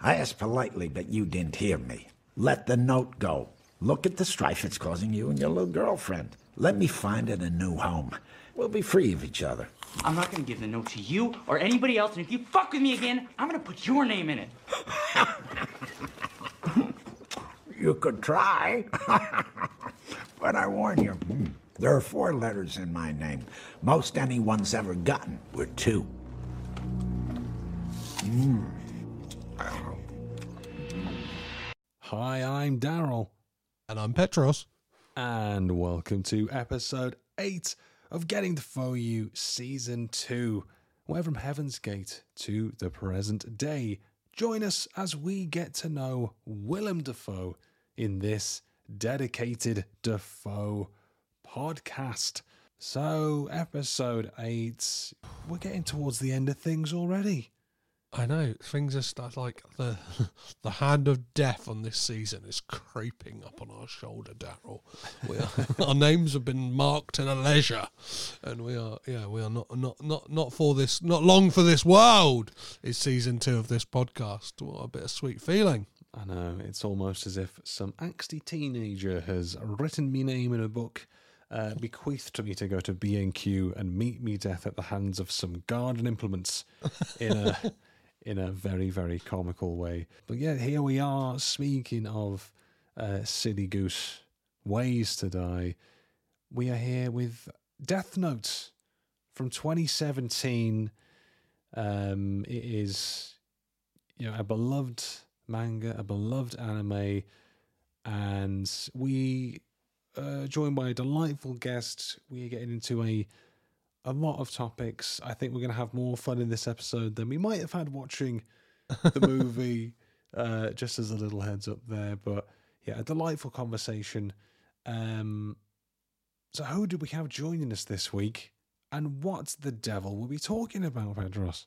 I asked politely, but you didn't hear me. Let the note go. Look at the strife it's causing you and your little girlfriend. Let me find it a new home. We'll be free of each other. I'm not gonna give the note to you or anybody else, and if you fuck with me again, I'm gonna put your name in it. You could try. but I warn you, hmm, there are four letters in my name. Most anyone's ever gotten were two. Hi, I'm Daryl, And I'm Petros. and welcome to episode 8 of Getting the Know You Season 2, where from Heaven's Gate to the present day. Join us as we get to know Willem Dafoe in this dedicated Dafoe podcast. So, episode 8, we're getting towards the end of things already. I know things are start like the the hand of death on this season is creeping up on our shoulder, Daryl. Our names have been marked in a leisure, and we are yeah we are not not not not for this not long for this world. Is season two of this podcast? What a bit of sweet feeling. I know, it's almost as if some angsty teenager has written me name in a book, uh, bequeathed to me to go to B&Q and meet me death at the hands of some garden implements in a in a very, very comical way. But yeah, here we are, speaking of uh, silly goose ways to die. We are here with Death Note from 2017. Um, it is you know, a beloved manga, a beloved anime, and we uh, joined by a delightful guest. We're getting into a a lot of topics. I think we're going to have more fun in this episode than we might have had watching the movie. uh, just as a little heads up there, but yeah, a delightful conversation. Um, so who do we have joining us this week? And what the devil were we talking about, Petros?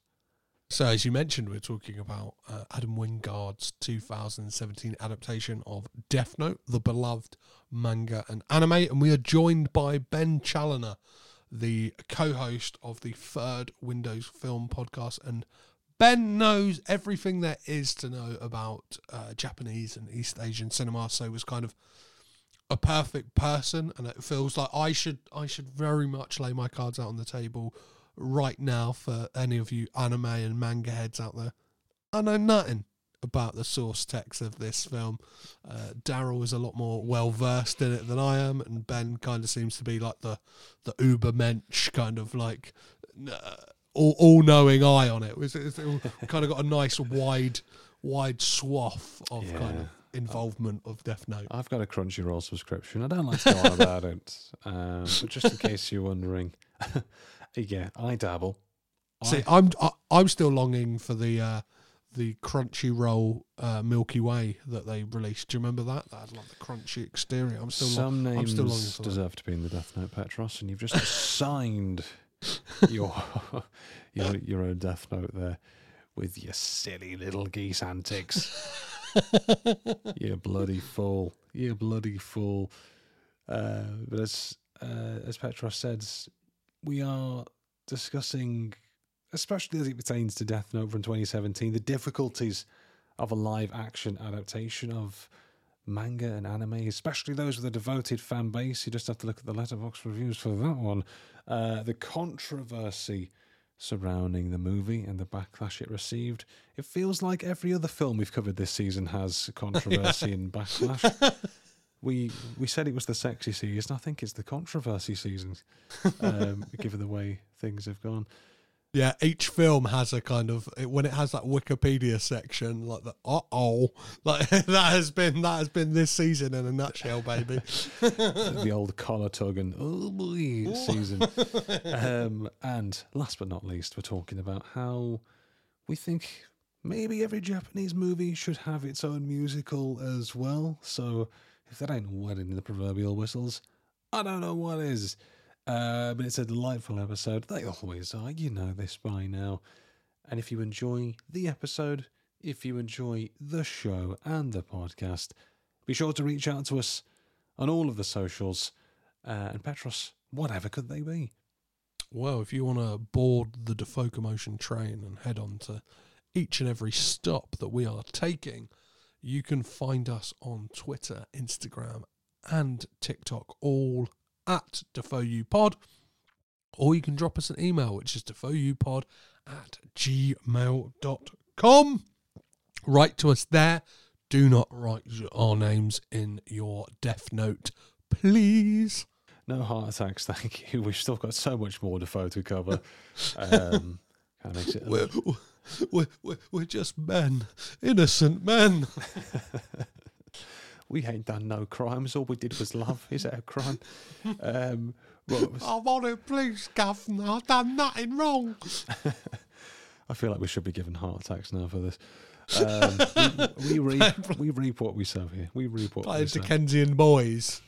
So, as you mentioned, we're talking about uh, Adam Wingard's 2017 adaptation of Death Note, the beloved manga and anime, and we are joined by Ben Challenor, the co-host of the Third Windows Film Podcast, and Ben knows everything there is to know about uh, Japanese and East Asian cinema, so was kind of a perfect person, and it feels like I should I should very much lay my cards out on the table right now for any of you anime and manga heads out there. I know nothing about the source text of this film. Uh, Daryl is a lot more well versed in it than I am, and Ben kind of seems to be like the the uber mensch kind of like uh, all all knowing eye on it. It's, it's kind of got a nice wide wide swath of kind of involvement of Death Note. I've got a Crunchyroll subscription. I don't like to go on about it. Um, but just in case you're wondering, yeah, I dabble. See, I'm I, I'm still longing for the uh, the Crunchyroll uh, Milky Way that they released. Do you remember that? That had like the crunchy exterior. I'm still lo- Some I'm names still longing for that. deserve to be in the Death Note, Petros, and you've just signed your your your own Death Note there with your silly little geese antics. you bloody fool! You bloody fool! Uh, but as uh, as Petros said, we are discussing, especially as it pertains to Death Note from 2017, the difficulties of a live action adaptation of manga and anime, especially those with a devoted fan base. You just have to look at the Letterboxd reviews for that one. Uh, the controversy surrounding the movie and the backlash it received. It feels like every other film we've covered this season has controversy and backlash. We we said it was the sexy season. I think it's the controversy season, um, given the way things have gone. Yeah, each film has a kind of when it has that Wikipedia section, like the uh oh, like that has been that has been this season in a nutshell, baby. the old collar tug and oh boy season. Um, and last but not least, we're talking about how we think maybe every Japanese movie should have its own musical as well. So if that ain't wetting the proverbial whistles, I don't know what is. Uh, but it's a delightful episode. They always are. You know this by now. And if you enjoy the episode, if you enjoy the show and the podcast, be sure to reach out to us on all of the socials. Uh, and Petros, whatever could they be? Well, if you want to board the Dafoe Motion train and head on to each and every stop that we are taking, you can find us on Twitter, Instagram, and TikTok, all at DefoeUPod. Or you can drop us an email, which is defoeupod at gmail.com. Write to us there. Do not write our names in your Death Note, please. No heart attacks, thank you. We've still got so much more Dafoe to cover. Um, kind of makes it a We're, we're, we're, we're just men, innocent men. we ain't done no crimes. All we did was love. Is that a crime? Um, well, I want to please, governor. I've done nothing wrong. I feel like we should be given heart attacks now for this. Um, we, we, reap, we reap what we sow here. We reap what we Playing sow. Dickensian boys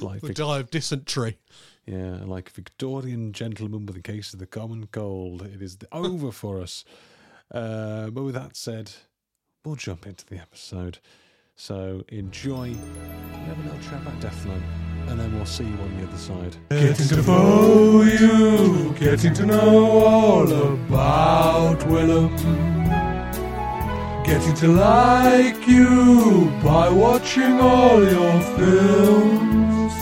Like, Vic- die of dysentery. yeah, like Victorian gentlemen with a case of the common cold. It is over for us. Uh, but with that said, we'll jump into the episode. So enjoy. We have a little chat about Death Note, and then we'll see you on the other side. Getting to know you, getting to know all about Willem. Getting to like you by watching all your films.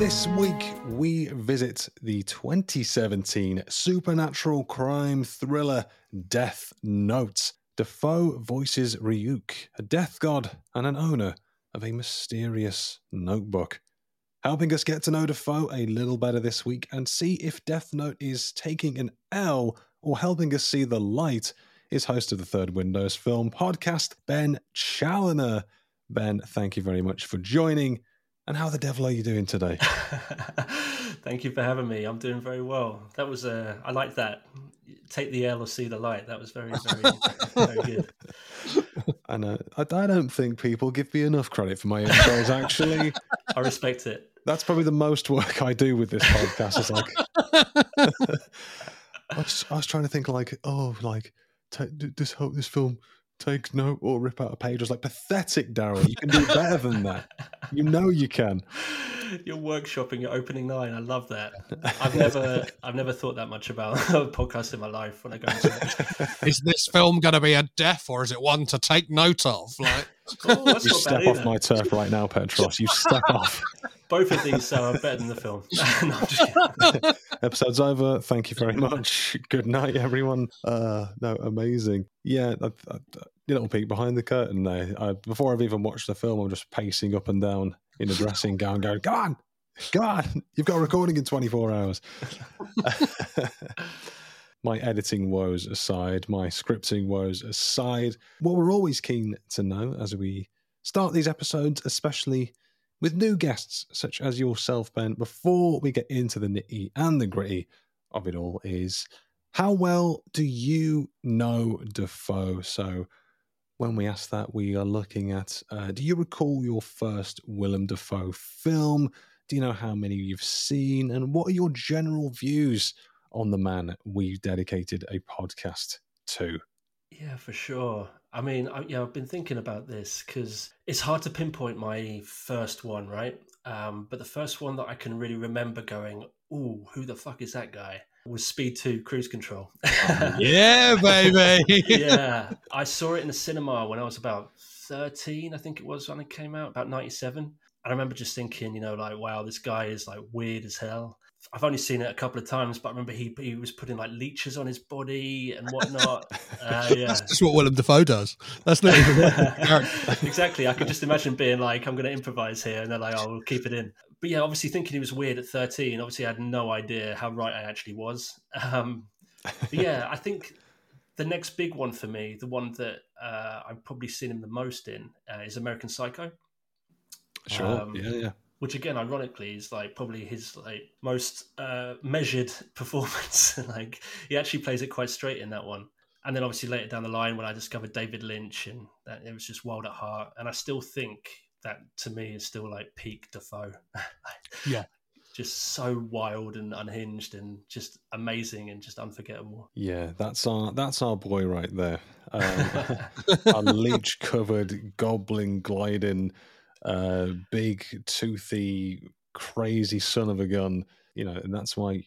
This week, we visit the 2017 supernatural crime thriller Death Note. Dafoe voices Ryuk, a death god and an owner of a mysterious notebook. Helping us get to know Dafoe a little better this week and see if Death Note is taking an L or helping us see the light is host of the Third Windows Film Podcast, Ben Challenor. Ben, thank you very much for joining. And how the devil are you doing today? Thank you for having me. I'm doing very well. That was uh, I like that. Take the L or see the light. That was very, very, very good. And uh, I, I don't think people give me enough credit for my intros. Actually, I respect it. that's probably the most work I do with this podcast. Is like, I, just, I was trying to think like, oh, like d- this hope this film takes note or rip out a page. I was like, pathetic, Daryl. You can do better than that. You know you can. You're workshopping your opening line. I love that. I've never, I've never thought that much about a podcast in my life when I go into it. Is this film going to be a death or is it one to take note of? Like, Oh, that's You step off my turf right now, Petros. You step off. Both of these sound better than the film. No, I'm just. Episode's over. Thank you very much. Good night, everyone. Uh, no, amazing. Yeah, a, a, a little peek behind the curtain there. I, before I've even watched the film, I'm just pacing up and down in a dressing gown, going, "Go on, go on! You've got a recording in 24 hours." my editing woes aside, my scripting woes aside, what we're always keen to know as we start these episodes, especially with new guests such as yourself, Ben, before we get into the nitty and the gritty of it all, is how well do you know Dafoe? So, when we ask that, we are looking at uh, do you recall your first Willem Dafoe film? Do you know how many you've seen? And what are your general views on the man we've dedicated a podcast to? Yeah, for sure. I mean, I, yeah, I've been thinking about this because it's hard to pinpoint my first one, right? Um, but the first one that I can really remember going, "Ooh, who the fuck is that guy?" was Speed Two Cruise Control. yeah, baby. yeah, I saw it in the cinema when I was about thirteen, I think it was when it came out, about ninety-seven. And I remember just thinking, you know, like, wow, this guy is like weird as hell. I've only seen it a couple of times, but I remember he he was putting like leeches on his body and whatnot. uh, yeah, That's just what Willem Dafoe does. That's not even character. exactly. I could just imagine being like, I'm going to improvise here, and they're like, oh, we'll keep it in. But yeah, obviously thinking he was weird at 13. Obviously, I had no idea how right I actually was. Um, but yeah, I think the next big one for me, the one that uh, I've probably seen him the most in, uh, is American Psycho. Sure. Um, yeah, yeah. Which again, ironically, is like probably his like most uh, measured performance. like he actually plays it quite straight in that one. And then obviously later down the line, when I discovered David Lynch, and that it was just wild at heart. And I still think that to me is still like peak Dafoe. Yeah. just so wild and unhinged, and just amazing and just unforgettable. Yeah, that's our that's our boy right there. Um, a leech covered goblin gliding, uh, big toothy, crazy son of a gun. You know, and that's why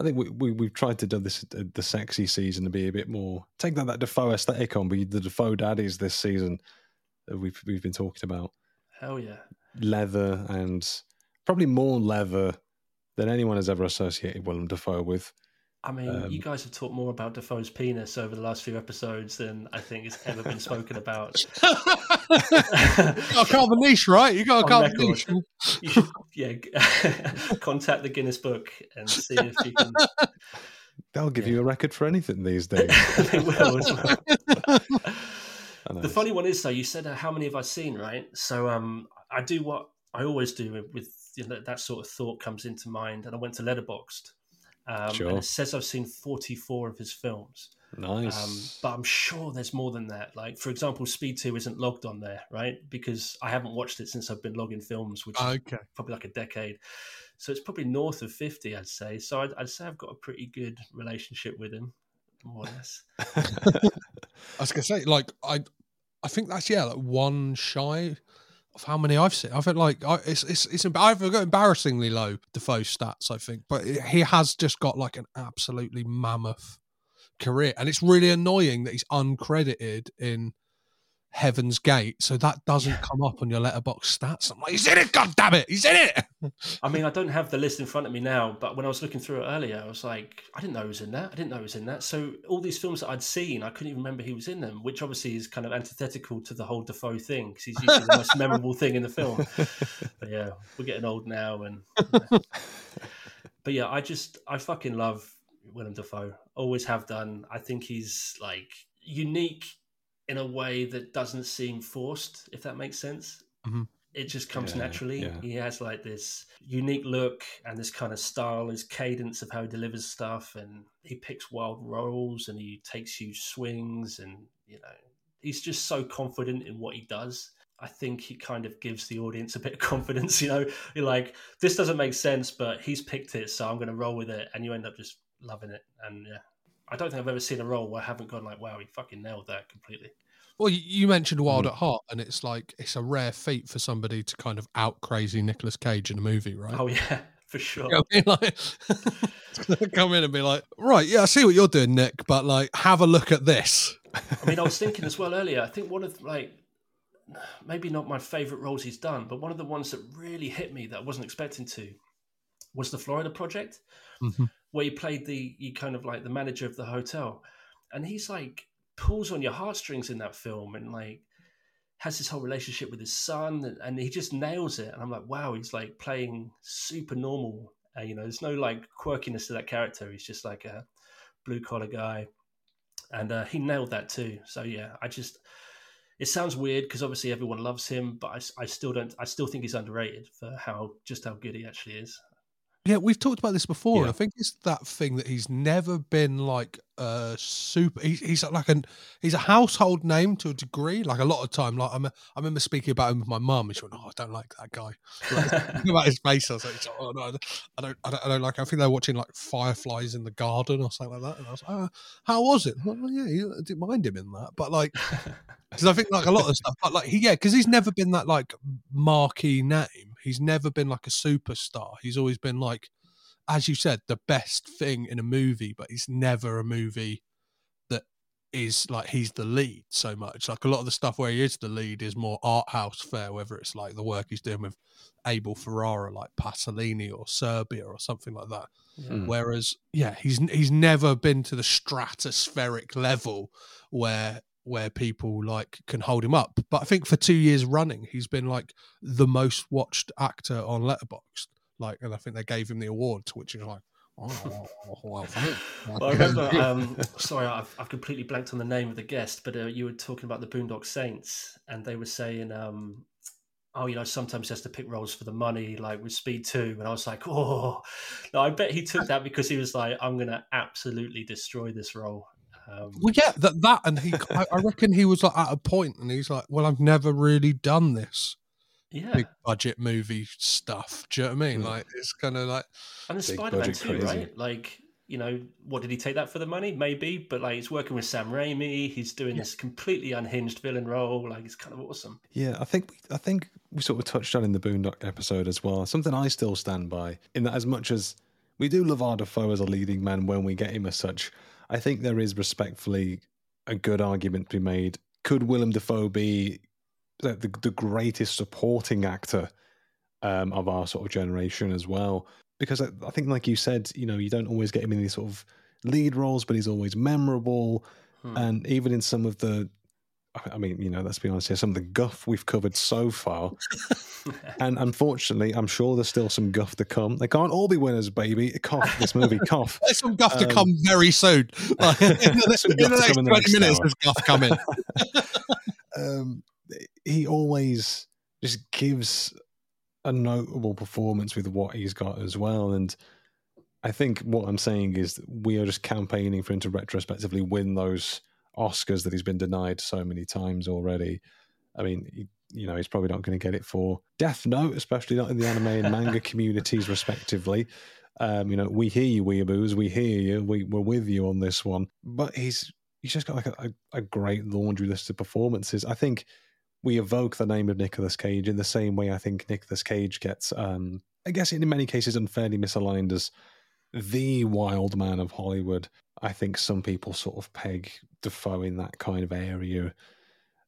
I think we, we we've tried to do this uh, the sexy season to be a bit more take that that Dafoe aesthetic on, but the Dafoe daddies this season that we've we've been talking about Hell yeah. leather and probably more leather than anyone has ever associated Willem Dafoe with. I mean, Um, you guys have talked more about Dafoe's penis over the last few episodes than I think has ever been spoken about. You got to carve a niche, right? You got to carve a record. niche. You should, yeah, contact the Guinness Book and see if you can. They'll give you a record for anything these days. they will as well. The funny one is, though, you said uh, how many have I seen, right? So um, I do what I always do with- with you know, that sort of thought comes into mind, and I went to Letterboxd. Um, Sure. And it says I've seen 44 of his films. nice. Um, but I'm sure there's more than that. Like, for example, Speed 2 isn't logged on there, right? Because I haven't watched it since I've been logging films, which is probably like a decade. So it's probably north of 50, I'd say. So I'd, I'd say I've got a pretty good relationship with him, more or less. I was gonna say, like, I, I think that's yeah, like one shy of how many I've seen. I think like, I, it's it's it's. I've got embarrassingly low Dafoe stats, I think, but he has just got like an absolutely mammoth career, and it's really annoying that he's uncredited in Heaven's Gate, so that doesn't come up on your Letterboxd stats. I'm like, he's in it, god damn it, he's in it. I mean, I don't have the list in front of me now, but when I was looking through it earlier, I was like, I didn't know he was in that. I didn't know he was in that. So all these films that I'd seen, I couldn't even remember he was in them, which obviously is kind of antithetical to the whole Dafoe thing because he's usually the most memorable thing in the film. But yeah, we're getting old now, and but yeah, I just I fucking love Willem Dafoe. Always have done. I think he's like unique in a way that doesn't seem forced, if that makes sense. Mhm. It just comes Yeah, naturally. yeah. He has like this unique look and this kind of style, his cadence of how he delivers stuff, and he picks wild roles and he takes huge swings, and you know, he's just so confident in what he does. I think he kind of gives the audience a bit of confidence. You know, you're like, this doesn't make sense, but he's picked it, so I'm going to roll with it, and you end up just loving it. And yeah, I don't think I've ever seen a role where I haven't gone like, wow, he fucking nailed that completely. Well, you- you mentioned Wild at Heart, and it's like it's a rare feat for somebody to kind of out crazy Nicolas Cage in a movie, right? Oh yeah, for sure. You know I mean? Like, come in and be like, right, yeah, I see what you're doing, Nick, but like, have a look at this. I mean, I was thinking as well earlier. I think one of like maybe not my favorite roles he's done, but one of the ones that really hit me that I wasn't expecting to was the Florida Project, Mhm. Where he played the you kind of like the manager of the hotel, and he's like pulls on your heartstrings in that film, and like has this whole relationship with his son, and, he just nails it. And I'm like, wow, he's like playing super normal. Uh, you know, there's no like quirkiness to that character. He's just like a blue collar guy and uh, he nailed that too. So yeah, I just it sounds weird because obviously everyone loves him, but I still don't. I still think he's underrated for how just how good he actually is. Yeah, we've talked about this before, and Yeah. I think it's that thing that he's never been like a super. He's, he's like an he's a household name to a degree. Like a lot of time, like I'm, I remember speaking about him with my mum, and she went, "Oh, I don't like that guy." Like, about his face, I was like, "Oh no, I don't, I don't, I don't, like." I think they were watching like Fireflies in the Garden or something like that, and I was like, oh, "How was it?" Like, well, yeah, you- I didn't mind him in that, but like, because I think like a lot of stuff, but like he, yeah, because he's never been that like marquee name. He's never been like a superstar. He's always been like, as you said, the best thing in a movie, but he's never a movie that is like he's the lead so much. Like a lot of the stuff where he is the lead is more art house fare, whether it's like the work he's doing with Abel Ferrara, like Pasolini or Siberia or something like that. Mm. Whereas, yeah, he's he's never been to the stratospheric level where where people like can hold him up. But I think for two years running, he's been like the most watched actor on Letterboxd. Like, and I think they gave him the award, which is like, oh, well, thanks. Well, I remember. Um, sorry, I've, I've completely blanked on the name of the guest, but uh, you were talking about the Boondock Saints, and they were saying, um, "Oh, you know, sometimes he has to pick roles for the money, like with Speed Two. And I was like, "Oh, no!" I bet he took that because he was like, "I'm going to absolutely destroy this role." Um, Well, yeah, that that, and he, I, I reckon he was like at a point, and he's like, "Well, I've never really done this yeah, big budget movie stuff." Do you know what I mean? Mm. Like, it's kind of like, and the Spider Man budget too, crazy. right? Like, you know, what did he take that for the money? Maybe, but like, he's working with Sam Raimi. He's doing this completely unhinged villain role. Like, it's kind of awesome. Yeah, I think we, I think we sort of touched on in the Boondock episode as well. Something I still stand by in that as much as we do love our Dafoe as a leading man when we get him as such. I think there is respectfully a good argument to be made. Could Willem Dafoe be the, the, the greatest supporting actor um, of our sort of generation as well? Because I, I think, like you said, you know, you don't always get him in these sort of lead roles, but he's always memorable. Hmm. And even in some of the, I mean, you know, let's be honest here, some of the guff we've covered so far. and unfortunately, I'm sure there's still some guff to come. They can't all be winners, baby. Cough, this movie, cough. There's some guff to Um, come very soon. Like, in the, in the next come in the 20 next minutes, hour. there's guff coming. um, he always just gives a notable performance with what he's got as well. And I think what I'm saying is that we are just campaigning for him to retrospectively win those Oscars that he's been denied so many times already. I mean, he, you know, he's probably not going to get it for Death Note, especially not in the anime and manga communities, respectively. Um, you know, we hear you, weeaboos. We hear you. We, we're with you on this one. But he's he's just got like a, a, a great laundry list of performances. I think we evoke the name of Nicolas Cage in the same way I think Nicolas Cage gets, um, I guess, in many cases, unfairly misaligned as the wild man of Hollywood. I think some people sort of peg Dafoe in that kind of area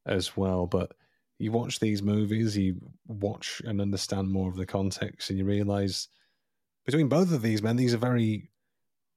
as well. But you watch these movies, you watch and understand more of the context, and you realize between both of these men, these are very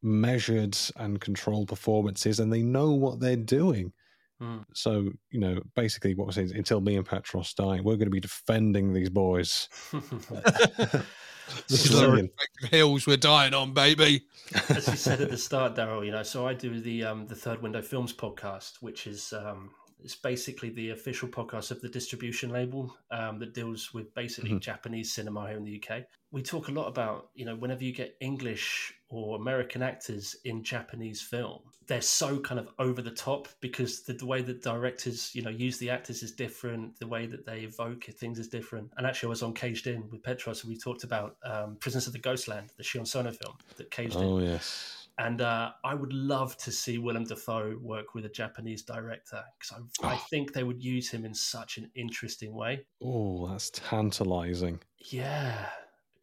measured and controlled performances, and they know what they're doing. Hmm. So, you know, basically what we're saying is until me and Petros die, we're going to be defending these boys. This is the Brilliant. hills we're dying on, baby. As you said at the start, Daryl, you know, so I do the um, the Third Window Films podcast, which is um, it's basically the official podcast of the distribution label um, that deals with basically Mhm. Japanese cinema here in the UK. We talk a lot about, you know, whenever you get English or American actors in Japanese film, they're so kind of over the top because the, the way that directors, you know, use the actors is different. The way that they evoke things is different. And actually, I was on Caged In with Petros, and we talked about um, Prisoners of the Ghostland, the Sion Sono film that Caged In. Oh, yes. And uh, I would love to see Willem Dafoe work with a Japanese director because I, I Oh. think they would use him in such an interesting way. Oh, that's tantalizing. Yeah,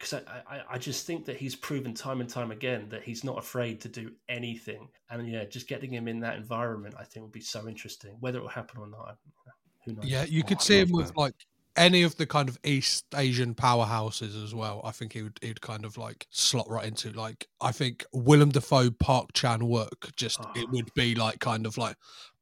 because I, I, I just think that he's proven time and time again that he's not afraid to do anything. And yeah, just getting him in that environment, I think would be so interesting. Whether it will happen or not, who knows? Yeah, you Oh, could I see him with that. like any of the kind of East Asian powerhouses as well. I think he would he'd kind of like slot right into like I think Willem Dafoe Park Chan wook just Oh. it would be like kind of like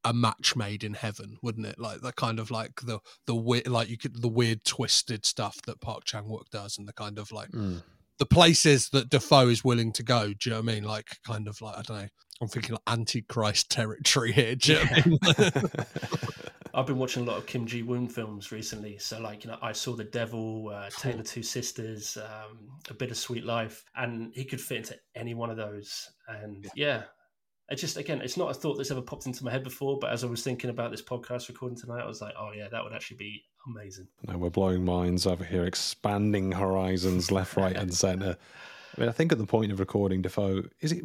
a match made in heaven, wouldn't it? Like the kind of like the the weird like you could the weird twisted stuff that Park Chan wook does and the kind of like Mm. the places that Dafoe is willing to go. Do you know what I mean? Like kind of like I don't know. I'm thinking like Antichrist territory here. Do you know what I mean? I've been watching a lot of Kim Ji Woon films recently. So, like, you know, I saw The Devil, uh, Tale of Two Sisters, um, A Bittersweet Life, and he could fit into any one of those. And yeah, it just, again, it's not a thought that's ever popped into my head before. But as I was thinking about this podcast recording tonight, I was like, oh, yeah, that would actually be amazing. No, we're blowing minds over here, expanding horizons left, right, and centre. I mean, I think at the point of recording Dafoe, is it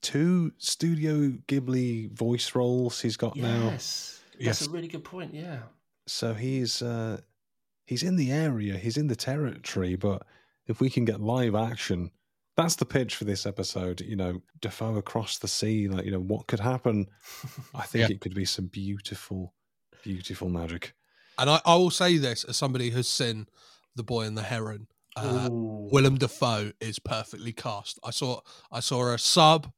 two Studio Ghibli voice roles he's got now? Yes. Yes. That's a really good point. Yeah. So he's uh, he's in the area, he's in the territory, but if we can get live action, that's the pitch for this episode. You know, Dafoe across the sea, like you know, what could happen? I think Yeah. it could be some beautiful, beautiful magic. And I, I will say this as somebody who's seen The Boy and the Heron. Uh, Ooh. Willem Dafoe is perfectly cast. I saw I saw a sub.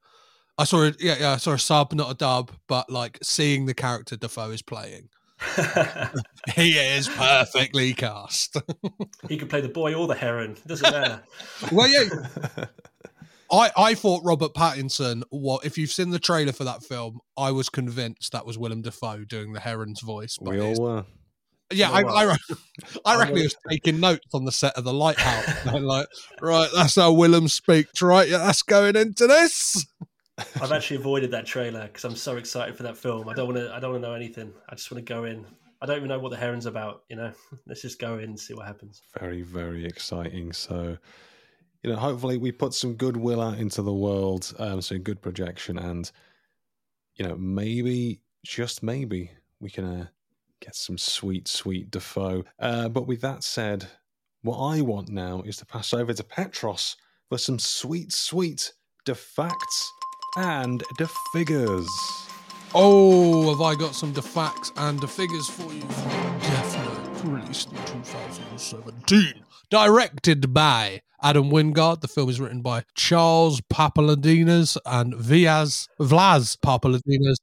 I saw a, yeah, yeah, I saw a sub, not a dub, but like seeing the character Dafoe is playing. He is perfectly cast. he could play the boy or the heron. Doesn't matter. well, yeah. I, I thought Robert Pattinson. Well, if you've seen the trailer for that film, I was convinced that was Willem Dafoe doing the Heron's voice. But we all were. Yeah, I, You know I, I reckon he was taking notes on the set of the lighthouse. like, right, that's how Willem speaks, right? Yeah, that's going into this. I've actually avoided that trailer because I'm so excited for that film. I don't want to. I don't want to know anything. I just want to go in. I don't even know what the heron's about. You know, let's just go in and see what happens. very very exciting so you know hopefully we put some goodwill out into the world um so good projection and you know maybe just maybe we can uh, get some sweet sweet dafoe uh but with that said what i want now is to pass over to petros for some sweet, sweet de facts and the figures. Oh, have I got some de facts and de figures for you Death Note, released in 2017. Directed by Adam Wingard. The film is written by Charles Parlapanides and Viaz Vlas Parlapanides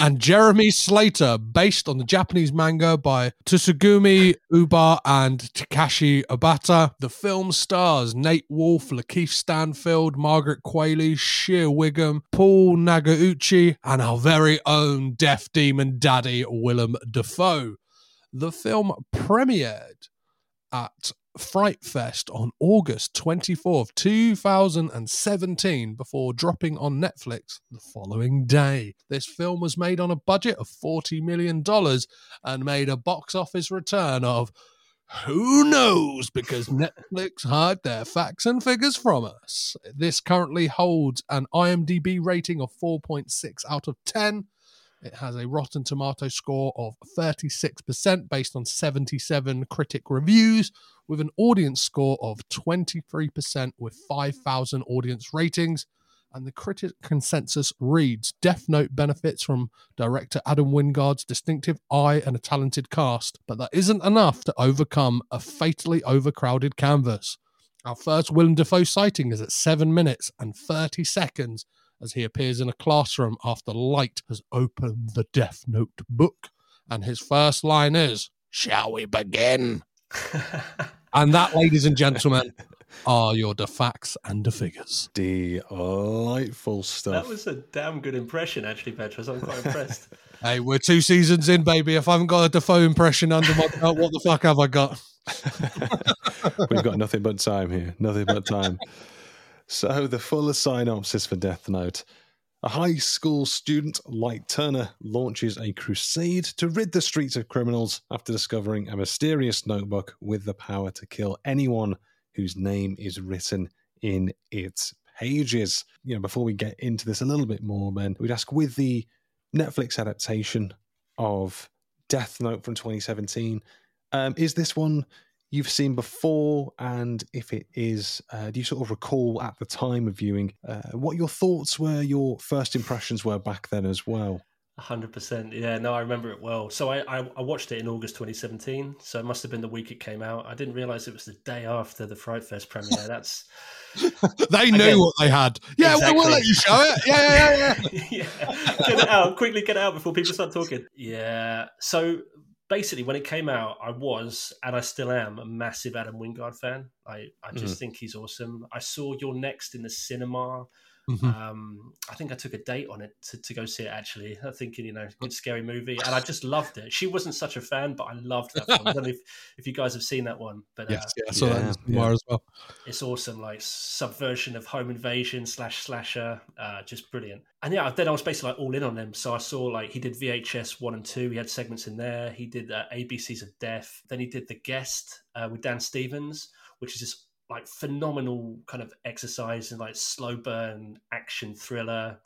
and Jeremy Slater, based on the Japanese manga by Tsugumi Ohba and Takashi Obata. The film stars Nat Wolff, Lakeith Stanfield, Margaret Qualley, Shea Whigham, Paul Nakauchi, and our very own Deaf Demon Daddy, Willem Dafoe. The film premiered at Fright Fest on August 24th, 2017, before dropping on Netflix the following day. This film was made on a budget of $40 million and made a box office return of who knows because Netflix hide their facts and figures from us. This currently holds an IMDb rating of 4.6 out of 10. It has a Rotten Tomato score of 36% based on 77 critic reviews, with an audience score of 23% with 5,000 audience ratings. And the critic consensus reads Death Note benefits from director Adam Wingard's distinctive eye and a talented cast, but that isn't enough to overcome a fatally overcrowded canvas. Our first Willem Dafoe sighting is at 7 minutes and 30 seconds as he appears in a classroom after Light has opened the Death Note book. And his first line is, Shall we begin? and that, ladies and gentlemen, are your de facts and de figures. Delightful stuff. That was a damn good impression, actually, Petros. I'm quite impressed. Hey, we're two seasons in, baby. If I haven't got a Dafoe impression under my belt, what the fuck have I got? We've got nothing but time here. Nothing but time. So, the fuller synopsis for Death Note. A high school student, Light Turner, launches a crusade to rid the streets of criminals after discovering a mysterious notebook with the power to kill anyone whose name is written in its pages. You know, before we get into this a little bit more, Ben, we'd ask with the Netflix adaptation of Death Note from 2017, um, is this one you've seen before? And if it is, uh, do you sort of recall at the time of viewing uh, what your thoughts were, your first impressions were back then as well? hundred percent. Yeah, no, I remember it well. So I, I I watched it in August 2017. So it must have been the week it came out. I didn't realize it was the day after the Fright Fest premiere. That's They knew Again- what they had. Yeah, we will Exactly. let you show it. Yeah, yeah, yeah. yeah. yeah, get it out quickly. Get it out before people start talking. Yeah. So basically, when it came out, I was and I still am a massive Adam Wingard fan. I I just mm-hmm. think he's awesome. I saw You're Next in the cinema. Mhm. Um, I think I took a date on it to, to go see it. Actually, I'm thinking, you know, good scary movie, and I just loved it. She wasn't such a fan, but I loved that film. I don't know if, if you guys have seen that one, but uh, yeah, I saw that in Yeah, as well. it's awesome like subversion of home invasion slash slasher uh just brilliant and yeah then i was basically like all in on them so i saw like he did vhs 1 and 2 he had segments in there he did uh, abcs of death then he did the guest uh, with dan stevens which is just like phenomenal kind of exercise and like slow burn action thriller.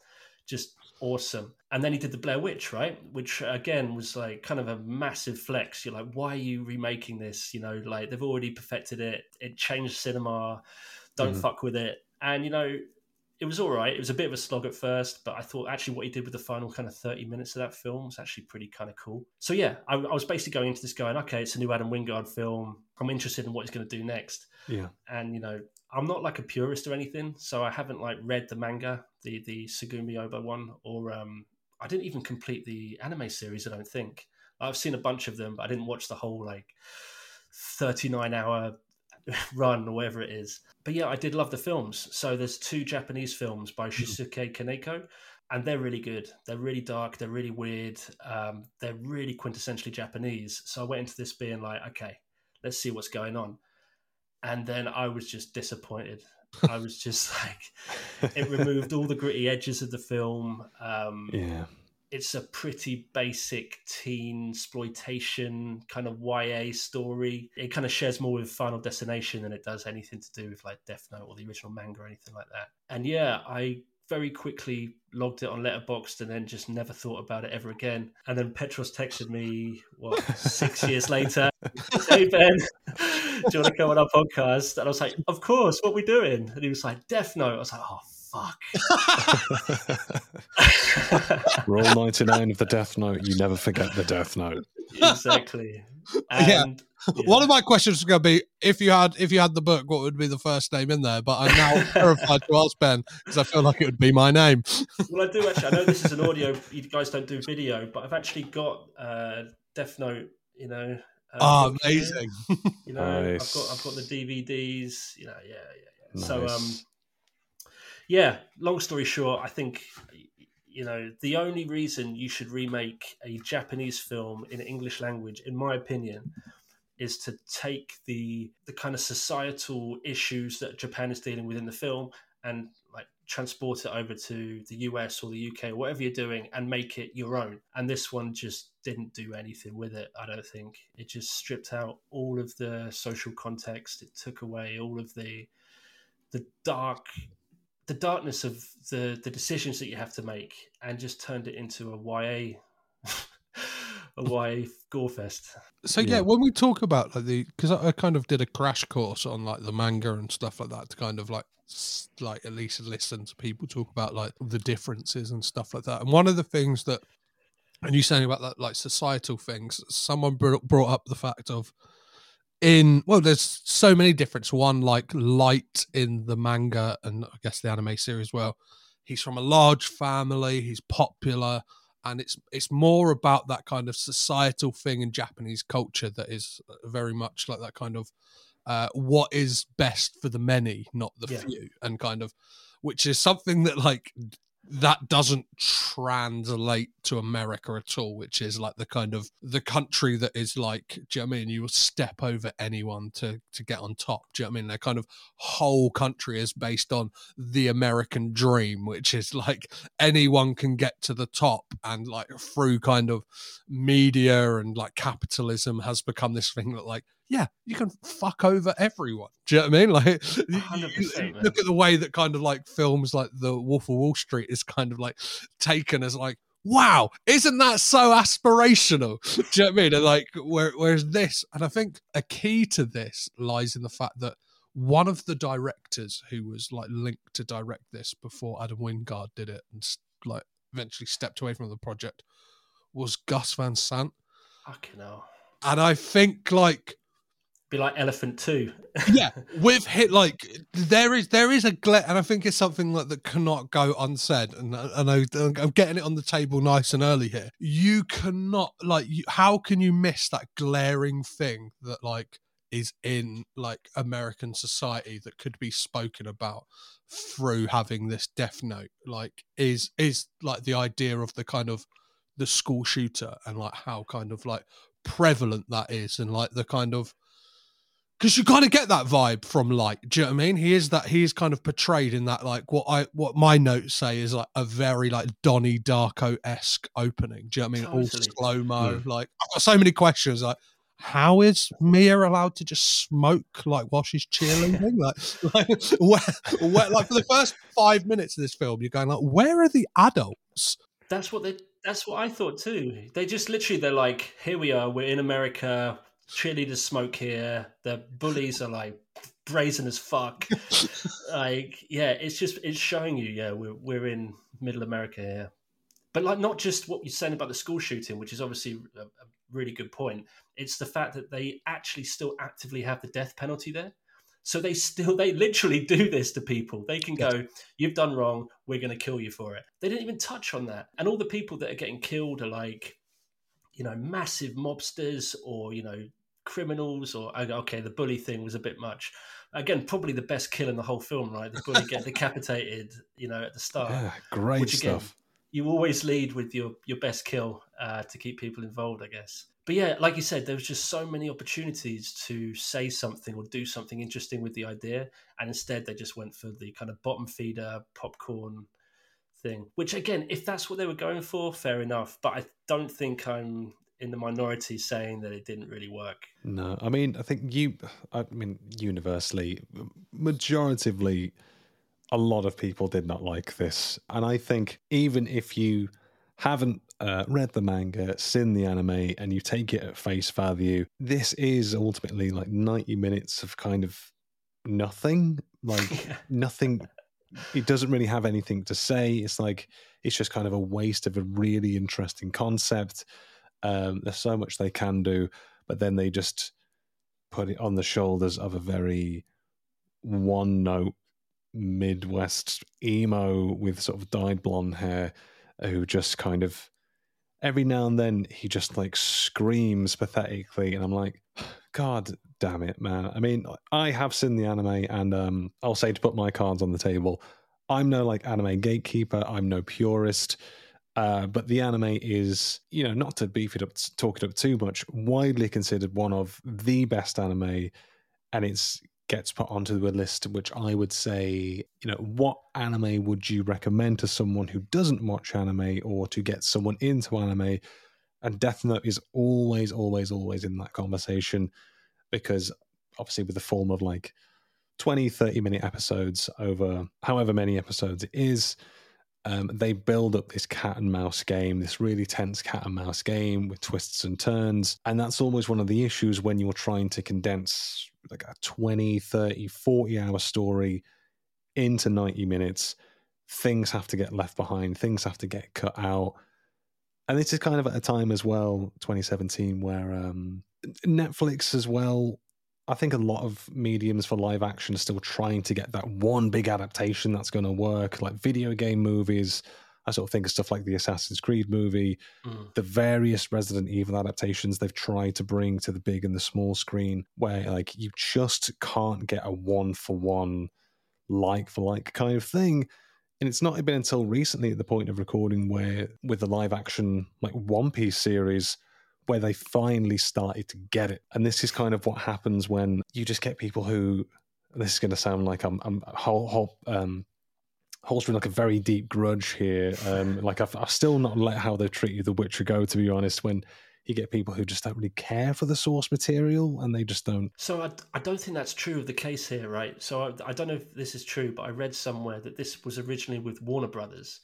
Just awesome. And then he did the blair witch right? Which again was like kind of a massive flex. You're like why are you remaking this? You know like they've already perfected it. It changed cinema. Don't Mhm. fuck with it. And you know it was all right it was a bit of a slog at first but i thought actually what he did with the final kind of 30 minutes of that film was actually pretty kind of cool. So yeah i, I was basically going into this going okay it's a new adam wingard film. I'm interested in what he's going to do next. Yeah. and you know i'm not like a purist or anything so i haven't like read the manga the the tsugumi ohba one or um i didn't even complete the anime series i don't think. I've seen a bunch of them but i didn't watch the whole like 39 hour run or whatever it is but yeah i did love the films so there's two japanese films by shusuke kaneko and they're really good they're really dark they're really weird um, they're really quintessentially japanese so i went into this being like okay let's see what's going on and then I was just disappointed. I was just like, it removed all the gritty edges of the film. Um, Yeah. It's a pretty basic teen exploitation kind of YA story. It kind of shares more with Final Destination than it does anything to do with like Death Note or the original manga or anything like that. And yeah, I very quickly logged it on Letterboxd and then just never thought about it ever again. And then Petros texted me, what, six years later? Hey Ben, do you want to come on our podcast? And I was like, of course. What we doing? And he was like, Death Note. I was like, oh fuck. Rule 99 of the Death Note you never forget the Death Note. exactly. Yeah. And, yeah. One of my questions was going to be if you had if you had the book, what would be the first name in there? But I'm now terrified to ask Ben because I feel like it would be my name. Well, I do actually. I know this is an audio. You guys don't do video, but I've actually got uh, Death Note. You know. uh, Oh, amazing! You know, Nice. I've got I've got the DVDs. You know, yeah, yeah, yeah. So, um, Nice. Yeah. Long story short, I think you know the only reason you should remake a Japanese film in English language, in my opinion, is to take the the kind of societal issues that Japan is dealing with in the film and like transport it over to the US or the UK, or whatever you're doing, and make it your own. And this one just didn't do anything with it. I don't think it just stripped out all of the social context. It took away all of the the dark the darkness of the the decisions that you have to make and just turned it into a YA a YA gore fest. So yeah, when we talk about like the because I, I kind of did a crash course on like the manga and stuff like that to kind of like like at least listen to people talk about like the differences and stuff like that. And one of the things that and you saying about that like societal things, someone brought, brought up the fact of in well, there's so many difference. One like light in the manga and I guess the anime series. Well, he's from a large family. He's popular and it's it's more about that kind of societal thing in Japanese culture that is very much like that kind of uh, what is best for the many, not the Yeah. few, and kind of which is something that like that doesn't translate to America at all, which is like the kind of the country that is like, do you know I mean? You will step over anyone to to get on top. Do you know what I mean? Their kind of whole country is based on the American dream, which is like anyone can get to the top and like through kind of media and like capitalism has become this thing that like yeah you can fuck over everyone do you know what i mean like you- you- 100%, man. look at the way that kind of like films like the wolf of wall street is kind of like taken as like wow isn't that so aspirational do you know what i mean and like where, whereas this and i think a key to this lies in the fact that one of the directors who was like linked to direct this before Adam Wingard did it and like eventually stepped away from the project was Gus Van Sant. Fucking hell. And I think like Be like Elephant 2. yeah, with hit like there is there is a glut, and I think it's something like that cannot go unsaid. And I, I know I'm getting it on the table nice and early here. You cannot like you, how can you miss that glaring thing that like is in like American society that could be spoken about through having this death note like is is like the idea of the kind of the school shooter and like how kind of like prevalent that is and like the kind of because you kind of get that vibe from like, do you know what i mean he is that he is kind of portrayed in that like what i what my notes say is like a very like donnie darko-esque opening do you know what i mean all slow-mo hmm. like i've got so many questions like how is Mia allowed to just smoke like while she's cheerleading? like, like, where, where, like for the first five minutes of this film, you're going like, where are the adults? That's what they. That's what I thought too. They just literally they're like, here we are, we're in America. Cheerleaders smoke here. The bullies are like brazen as fuck. like, yeah, it's just it's showing you, yeah, we're we're in middle America here. But like, not just what you're saying about the school shooting, which is obviously a, a really good point. It's the fact that they actually still actively have the death penalty there. So they still, they literally do this to people. They can go, you've done wrong, we're going to kill you for it. They didn't even touch on that. And all the people that are getting killed are like, you know, massive mobsters or, you know, criminals or, okay, the bully thing was a bit much. Again, probably the best kill in the whole film, right? The bully get decapitated, you know, at the start. Yeah, great Which again, stuff. you always lead with your your best kill uh, to keep people involved, I guess. But yeah, like you said, there was just so many opportunities to say something or do something interesting with the idea, and instead they just went for the kind of bottom feeder popcorn thing. Which again, if that's what they were going for, fair enough. But I don't think I'm in the minority saying that it didn't really work. No, I mean, I think you, I mean, universally, majoritively, a lot of people did not like this. And I think even if you haven't uh, read the manga, seen the anime, and you take it at face value, this is ultimately like 90 minutes of kind of nothing. Like nothing. It doesn't really have anything to say. It's like it's just kind of a waste of a really interesting concept. Um, there's so much they can do, but then they just put it on the shoulders of a very one note Midwest emo with sort of dyed blonde hair who just kind of every now and then he just like screams pathetically and I'm like god damn it man. I mean I have seen the anime and um I'll say to put my cards on the table. I'm no like anime gatekeeper. I'm no purist. Uh, but the anime is, you know, not to beef it up, talk it up too much, widely considered one of the best anime, and it's gets put onto a list which I would say, you know, what anime would you recommend to someone who doesn't watch anime or to get someone into anime? And Death Note is always, always, always in that conversation because obviously with the form of like 20, 30 minute episodes over however many episodes it is, um, they build up this cat and mouse game, this really tense cat and mouse game with twists and turns. And that's always one of the issues when you're trying to condense like a 20, 30, 40 hour story into 90 minutes. Things have to get left behind, things have to get cut out. And this is kind of at a time as well, 2017, where um, Netflix as well I think a lot of mediums for live action are still trying to get that one big adaptation that's going to work, like video game movies. I sort of think of stuff like the Assassin's Creed movie, mm. the various Resident Evil adaptations they've tried to bring to the big and the small screen, where like you just can't get a one for one, like for like kind of thing. And it's not been until recently at the point of recording where, with the live action like One Piece series, where they finally started to get it. And this is kind of what happens when you just get people who this is going to sound like I'm, I'm whole, whole, um, holstering like a very deep grudge here. Um, like I've, I've still not let how they've treated The Witcher go, to be honest. When you get people who just don't really care for the source material and they just don't. So I, I don't think that's true of the case here, right? So I, I don't know if this is true, but I read somewhere that this was originally with Warner Brothers,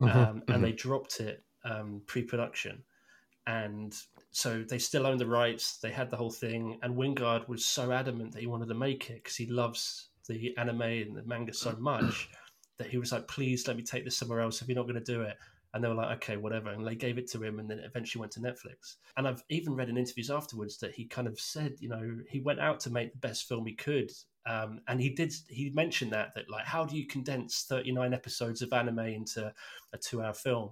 mm-hmm, um, mm-hmm. and they dropped it um, pre-production, and so they still own the rights. They had the whole thing, and Wingard was so adamant that he wanted to make it because he loves the anime and the manga so much that he was like, "Please let me take this somewhere else if you're not going to do it." And they were like, "Okay, whatever." And they gave it to him, and then it eventually went to Netflix. And I've even read in interviews afterwards that he kind of said, you know, he went out to make the best film he could, um, and he did. He mentioned that that like, how do you condense 39 episodes of anime into a two-hour film?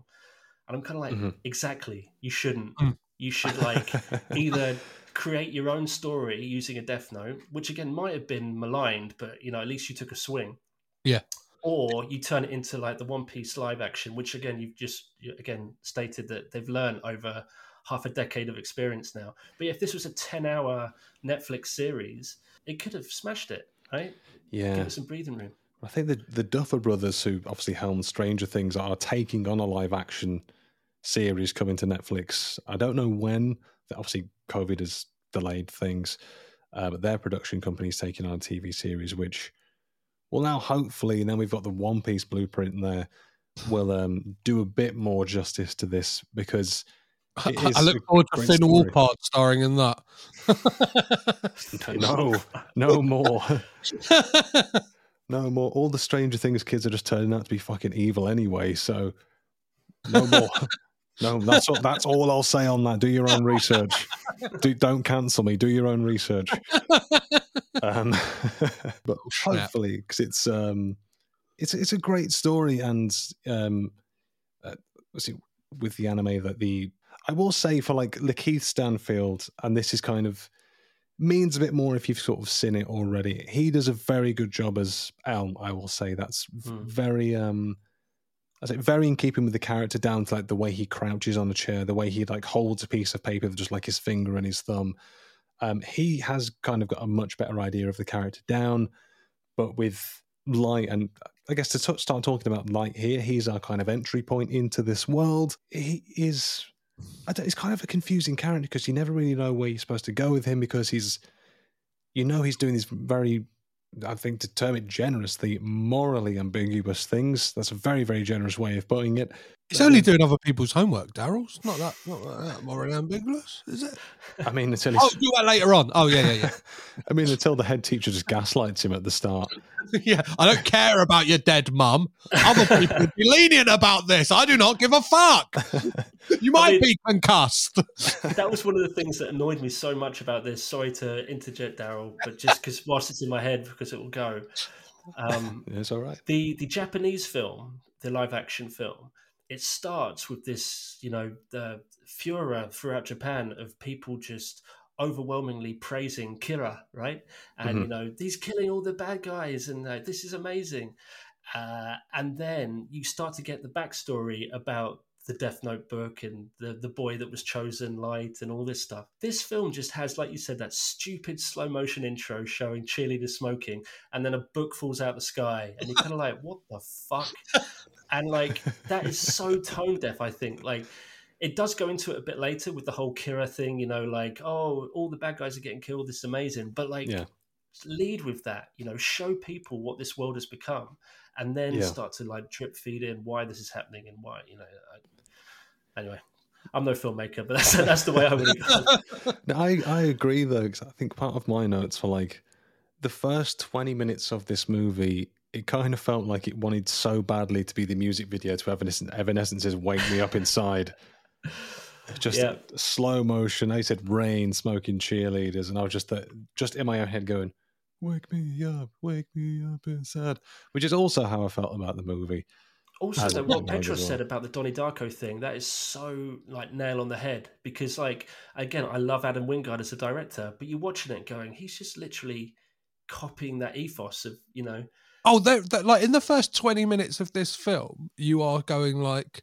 And I'm kind of like, mm-hmm. exactly. You shouldn't. Mm. You should like either create your own story using a Death Note, which again might have been maligned, but you know at least you took a swing. Yeah. Or you turn it into like the One Piece live action, which again you've just again stated that they've learned over half a decade of experience now. But yeah, if this was a ten-hour Netflix series, it could have smashed it, right? Yeah, give it some breathing room. I think the the Duffer brothers, who obviously helmed Stranger Things, are taking on a live action series coming to Netflix. I don't know when. Obviously, COVID has delayed things, uh, but their production company is taking on a TV series, which will now hopefully, then we've got the One Piece blueprint there, We'll um, do a bit more justice to this because. I look forward to Finn Wolfhard starring in that. no, no more. no more. All the Stranger Things kids are just turning out to be fucking evil anyway, so no more. No, that's all, that's all I'll say on that. Do your own research. Do, don't cancel me. Do your own research. Um, but hopefully, because it's um, it's it's a great story, and um, uh, see, with the anime that the I will say for like Lakeith Stanfield, and this is kind of means a bit more if you've sort of seen it already. He does a very good job as Elm. I will say that's hmm. very um I say very in keeping with the character down to like the way he crouches on a chair, the way he like holds a piece of paper just like his finger and his thumb. Um, he has kind of got a much better idea of the character down, but with light and I guess to t- start talking about light here, he's our kind of entry point into this world. He is, I don't, he's kind of a confusing character because you never really know where you're supposed to go with him because he's, you know, he's doing these very I think to term it generously, morally ambiguous things. That's a very, very generous way of putting it. It's only doing other people's homework, Daryl. It's not that, not that morally ambiguous, is it? I mean, until Oh, he's, do that later on. Oh, yeah, yeah, yeah. I mean, until the head teacher just gaslights him at the start. yeah. yeah, I don't care about your dead mum. Other people would be lenient about this. I do not give a fuck. You might mean- be concussed. that was one of the things that annoyed me so much about this. Sorry to interject, Daryl, but just because whilst it's in my head, because it will go. Um, It's all right. the the Japanese film, the live action film, it starts with this, you know, the furor throughout Japan of people just overwhelmingly praising Kira, right? And you know, he's killing all the bad guys, and uh, this is amazing. Uh, and then you start to get the backstory about the Death Note book and the the boy that was chosen, light, and all this stuff. This film just has, like you said, that stupid slow motion intro showing cheerleaders smoking, and then a book falls out the sky, and you're kind of like, what the fuck? And like that is so tone deaf. I think like it does go into it a bit later with the whole Kira thing. You know, like oh, all the bad guys are getting killed. This is amazing, but like Yeah. lead with that. You know, show people what this world has become, and then Yeah. start to like drip feed in why this is happening and why you know. I, anyway, I'm no filmmaker, but that's that's the way I would. Go. No, I, I agree though, 'cause I think part of my notes were like the first 20 minutes of this movie, it kind of felt like it wanted so badly to be the music video to Evanescence, Evanescence's Wake Me Up Inside. Just Yeah. slow motion. I said rain, smoking cheerleaders, and I was just uh, just in my own head going, "Wake me up, wake me up inside," which is also how I felt about the movie. Also, though, what filmmaker Petra well. said about the Donnie Darko thing, that is so like nail on the head. Because, like, again, I love Adam Wingard as a director, but you're watching it going, he's just literally copying that ethos of, you know, Oh, they're, they're- like in the first twenty minutes of this film, you are going like,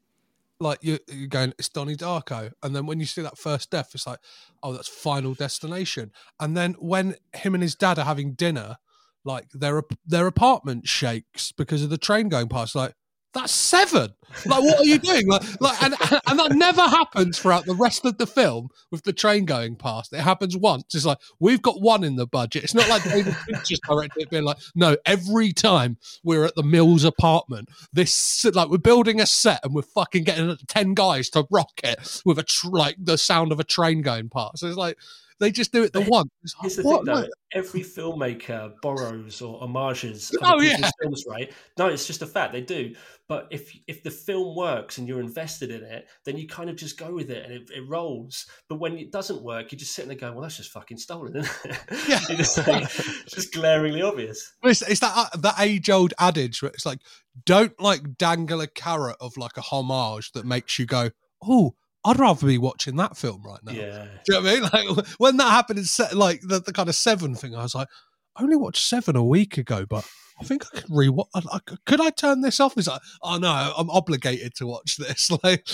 like you're, you're going, it's Donnie Darko, and then when you see that first death, it's like, oh, that's Final Destination, and then when him and his dad are having dinner, like their their apartment shakes because of the train going past, like. That's seven. Like, what are you doing? Like, like, and and that never happens throughout the rest of the film with the train going past. It happens once. It's like we've got one in the budget. It's not like David Fincher's directed it being like, no, every time we're at the Mills apartment, this like we're building a set and we're fucking getting ten guys to rock it with a tr- like the sound of a train going past. So it's like they just do it the once. Here's the what? thing, though. Every filmmaker borrows or homages Oh, yeah. films, right? No, it's just a fact they do. But if if the film works and you're invested in it, then you kind of just go with it and it, it rolls. But when it doesn't work, you're just sitting there going, "Well, that's just fucking stolen." Isn't it? Yeah. Just like, it's just glaringly obvious. It's, it's that uh, that age old adage where it's like, don't like dangle a carrot of like a homage that makes you go, oh, I'd rather be watching that film right now. Yeah. Do you know what I mean? Like when that happened in se- like the, the kind of seven thing, I was like, I only watched seven a week ago, but I think I could rewatch. I, I, could I turn this off? Is like, oh no, I'm obligated to watch this. Like,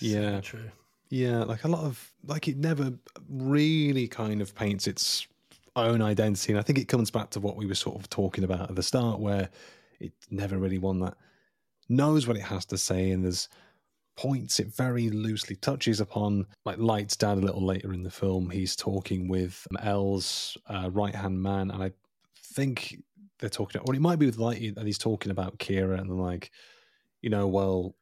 Yeah, True. yeah, like a lot of like it never really kind of paints its own identity, and I think it comes back to what we were sort of talking about at the start, where it never really one that knows what it has to say, and there's points it very loosely touches upon. Like Light's dad, a little later in the film, he's talking with L's uh, right hand man, and I think they're talking, or it might be with Light, and he's talking about Kira, and like, you know, well,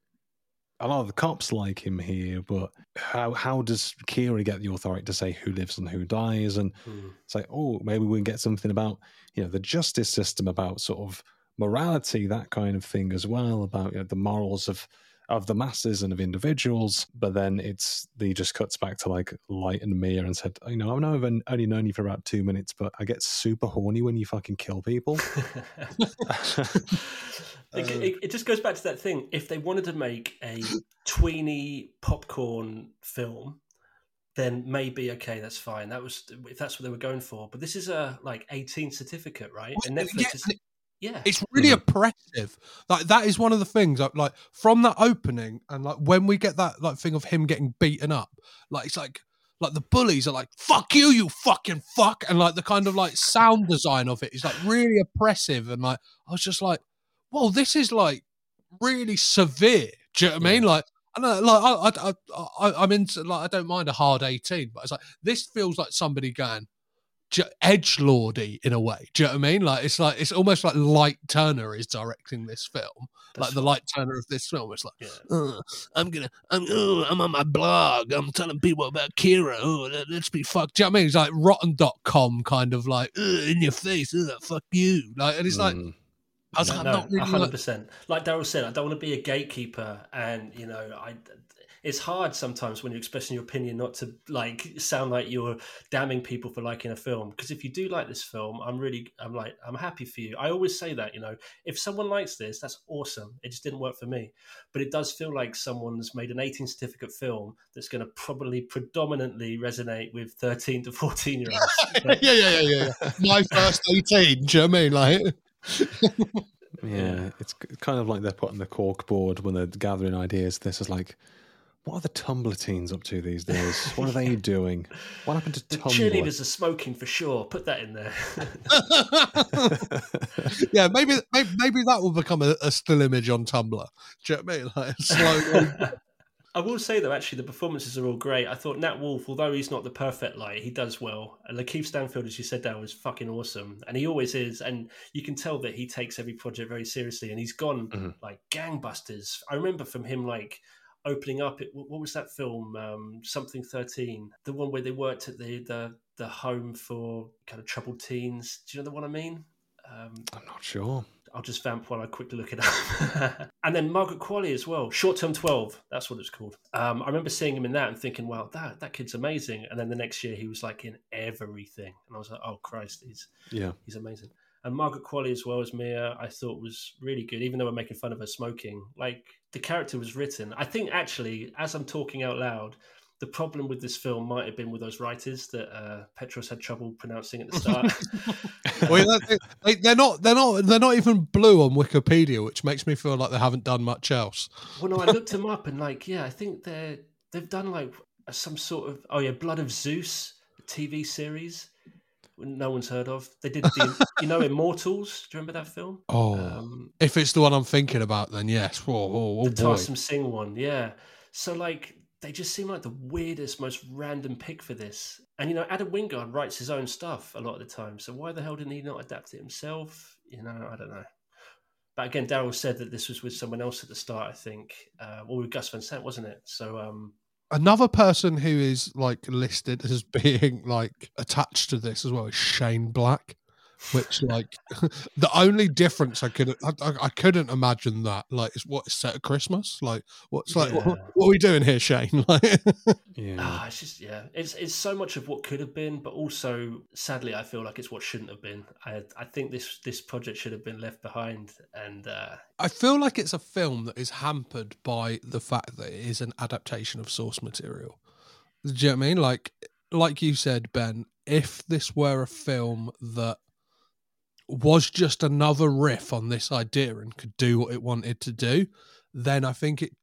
a lot of the cops like him here, but how how does Kira get the authority to say who lives and who dies? And Hmm. it's like, oh, maybe we can get something about you know the justice system, about sort of morality, that kind of thing as well, about you know, the morals of of the masses and of individuals. But then it's he just cuts back to like Light and Mia and said, you know, I know I've only known you for about two minutes, but I get super horny when you fucking kill people. It, it, it just goes back to that thing. If they wanted to make a tweeny popcorn film, then maybe okay, that's fine. That was if that's what they were going for. But this is a like 18 certificate, right? And Yeah, Netflix is and it- yeah. it's really mm-hmm. oppressive. Like that is one of the things. Like, like from that opening, and like when we get that like thing of him getting beaten up, like it's like like the bullies are like "fuck you, you fucking fuck," and like the kind of like sound design of it is like really oppressive. And like I was just like, well this is like really severe." Do you know what I mean? Like. I know, like I, I, I, I, I'm into like I don't mind a hard eighteen, but it's like this feels like somebody going, edge lordy in a way. Do you know what I mean? Like it's like it's almost like Light Turner is directing this film. like the Light Turner of this film. It's like Yeah. "Uh, I'm gonna I'm I'm on my blog. I'm telling people about Kira. Oh, let- let's be fucked. Do you know what I mean? It's like rotten.com kind of like in your face. Ugh, fuck you. Like and it's like Mm. I was No, like, no, I'm not really hundred like. Like Daryl said, I don't want to be a gatekeeper, and you know, I. It's hard sometimes when you're expressing your opinion not to like sound like you're damning people for liking a film. Because if you do like this film, I'm really, I'm like, I'm happy for you. I always say that, you know, if someone likes this, that's awesome. It just didn't work for me, but it does feel like someone's made an 18 certificate film that's going to probably predominantly resonate with 13 to 14 year olds. yeah, yeah, yeah, yeah, yeah. My first 18. Do you know what I mean? Like Yeah, it's kind of like they're putting the cork board when they're gathering ideas. This is like, what are the Tumblr teens up to these days? What are they doing? What happened to The Tumblr? cheerleaders are smoking for sure. Put that in there. yeah, maybe, maybe maybe that will become a, a still image on Tumblr. Do you know what I mean? Like slowly. I will say though, actually, the performances are all great. I thought Nat Wolff, although he's not the perfect light, he does well. And Lakeith Stanfield, as you said, that was fucking awesome, and he always is. And you can tell that he takes every project very seriously, and he's gone Mhm. like gangbusters. I remember from him like opening up. It, what was that film? Um, Something Thirteen, the one where they worked at the the the home for kind of troubled teens. Do you know the one I mean? Um, I'm not sure. I'll just vamp while I quickly look it up. and then Margaret Qualley as well. Short Term 12, that's what it's called. Um, I remember seeing him in that and thinking, wow, that, that kid's amazing. And then the next year he was like in everything. And I was like, oh, Christ, he's, Yeah. he's amazing. And Margaret Qualley as well as Mia, I thought was really good, even though we're making fun of her smoking. Like the character was written. I think actually, as I'm talking out loud, the problem with this film might have been with those writers that uh, Petros had trouble pronouncing at the start. well, they- they, they're not. They're not. They're not even blue on Wikipedia, which makes me feel like they haven't done much else. Well, no, I looked them up and like, yeah, I think they're they've done like some sort of oh yeah, Blood of Zeus TV series. No one's heard of. They did the you know Immortals. Do you remember that film? Oh, Um, if it's the one I'm thinking about, then yes. Oh, oh, oh the boy. Tarsem Singh one, yeah. So like they just seem like the weirdest, most random pick for this. And you know, Adam Wingard writes his own stuff a lot of the time. So why the hell didn't he not adapt it himself? You know, I don't know. But again, Daryl said that this was with someone else at the start. I think, uh, well, with Gus Van Sant, wasn't it? So um, Another person who is like listed as being like attached to this as well is Shane Black, which like the only difference I could I, I, I couldn't imagine that like is what is set at Christmas like what's like what, Yeah. what are we doing here, Shane? Like Yeah. Ah, it's just yeah, it's it's so much of what could have been, but also sadly, I feel like it's what shouldn't have been. I I think this this project should have been left behind, and uh, I feel like it's a film that is hampered by the fact that it is an adaptation of source material. Do you know what I mean? Like, like you said, Ben, if this were a film that was just another riff on this idea and could do what it wanted to do, then I think it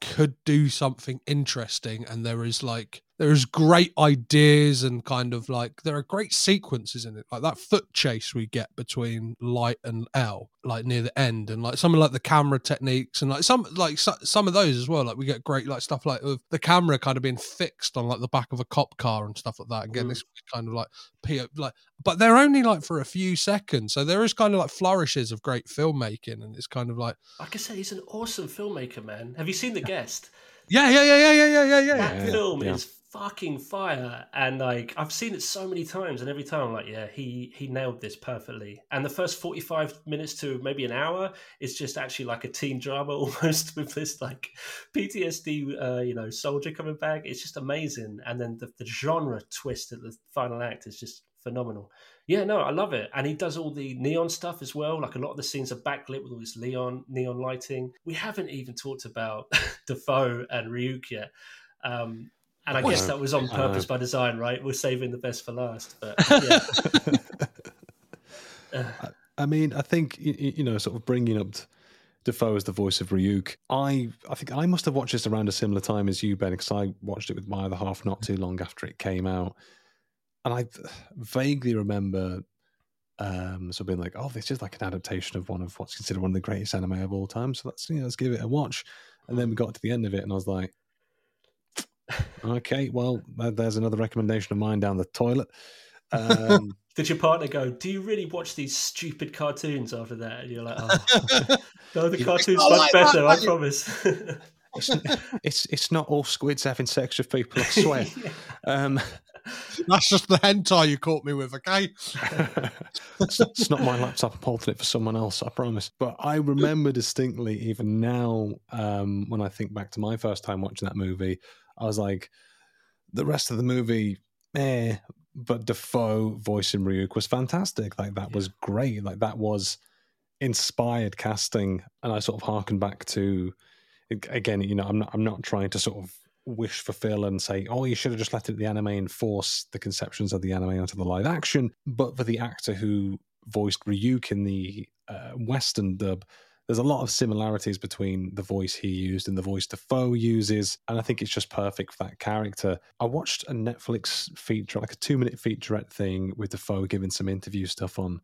could do something interesting. And there is like there is great ideas and kind of like there are great sequences in it, like that foot chase we get between Light and L, like near the end, and like some of like the camera techniques and like some like so, some of those as well. Like we get great like stuff like with the camera kind of being fixed on like the back of a cop car and stuff like that. Again, Mm. this kind of like P- like, but they're only like for a few seconds, so there is kind of like flourishes of great filmmaking, and it's kind of like like I said, he's an awesome filmmaker, man. Have you seen The Guest? yeah, yeah, yeah, yeah, yeah, yeah, yeah, yeah. that yeah, film yeah. is fucking fire. And like i've seen it so many times and every time i'm like yeah he he nailed this perfectly. And the first 45 minutes to maybe an hour is just actually like a teen drama almost with this like ptsd uh, you know soldier coming back. It's just amazing. And then the, the genre twist at the final act is just phenomenal. Yeah no i love it. And he does all the neon stuff as well. Like a lot of the scenes are backlit with all this neon neon lighting. We haven't even talked about dafoe and ryuk yet. Um, and I guess that was on purpose by design, right? We're saving the best for last. But yeah, I mean, I think you know, sort of bringing up Dafoe as the voice of Ryuk. I I think I must have watched this around a similar time as you, Ben, because I watched it with my other half not too long after it came out, and I vaguely remember um, so being like, "Oh, this is like an adaptation of one of what's considered one of the greatest anime of all time." So let's you know, let's give it a watch. And then we got to the end of it, and I was like, "Okay, well, there's another recommendation of mine down the toilet." Um, Did your partner go, Do you really watch these stupid cartoons after that? And you're like, Oh, no, the cartoon's not much like better, that, I mate." promise. it's, it's it's not all squids having sex with people. I swear. um, That's just the hentai you caught me with, okay? it's, it's not my laptop. I'm holding it for someone else. I promise. But I remember distinctly, even now, um, when I think back to my first time watching that movie, I was like, the rest of the movie, eh. But Dafoe voicing Ryuk was fantastic. Like that was great. Like that was inspired casting, and I sort of harken back to again. You know, I'm not. I'm not trying to sort of wish for fulfill and say, oh, you should have just let it the anime and force the conceptions of the anime onto the live action. But for the actor who voiced Ryuk in the uh, Western dub, there's a lot of similarities between the voice he used and the voice Dafoe uses, and I think it's just perfect for that character. I watched a Netflix feature, like a two minute featurette thing with Dafoe giving some interview stuff on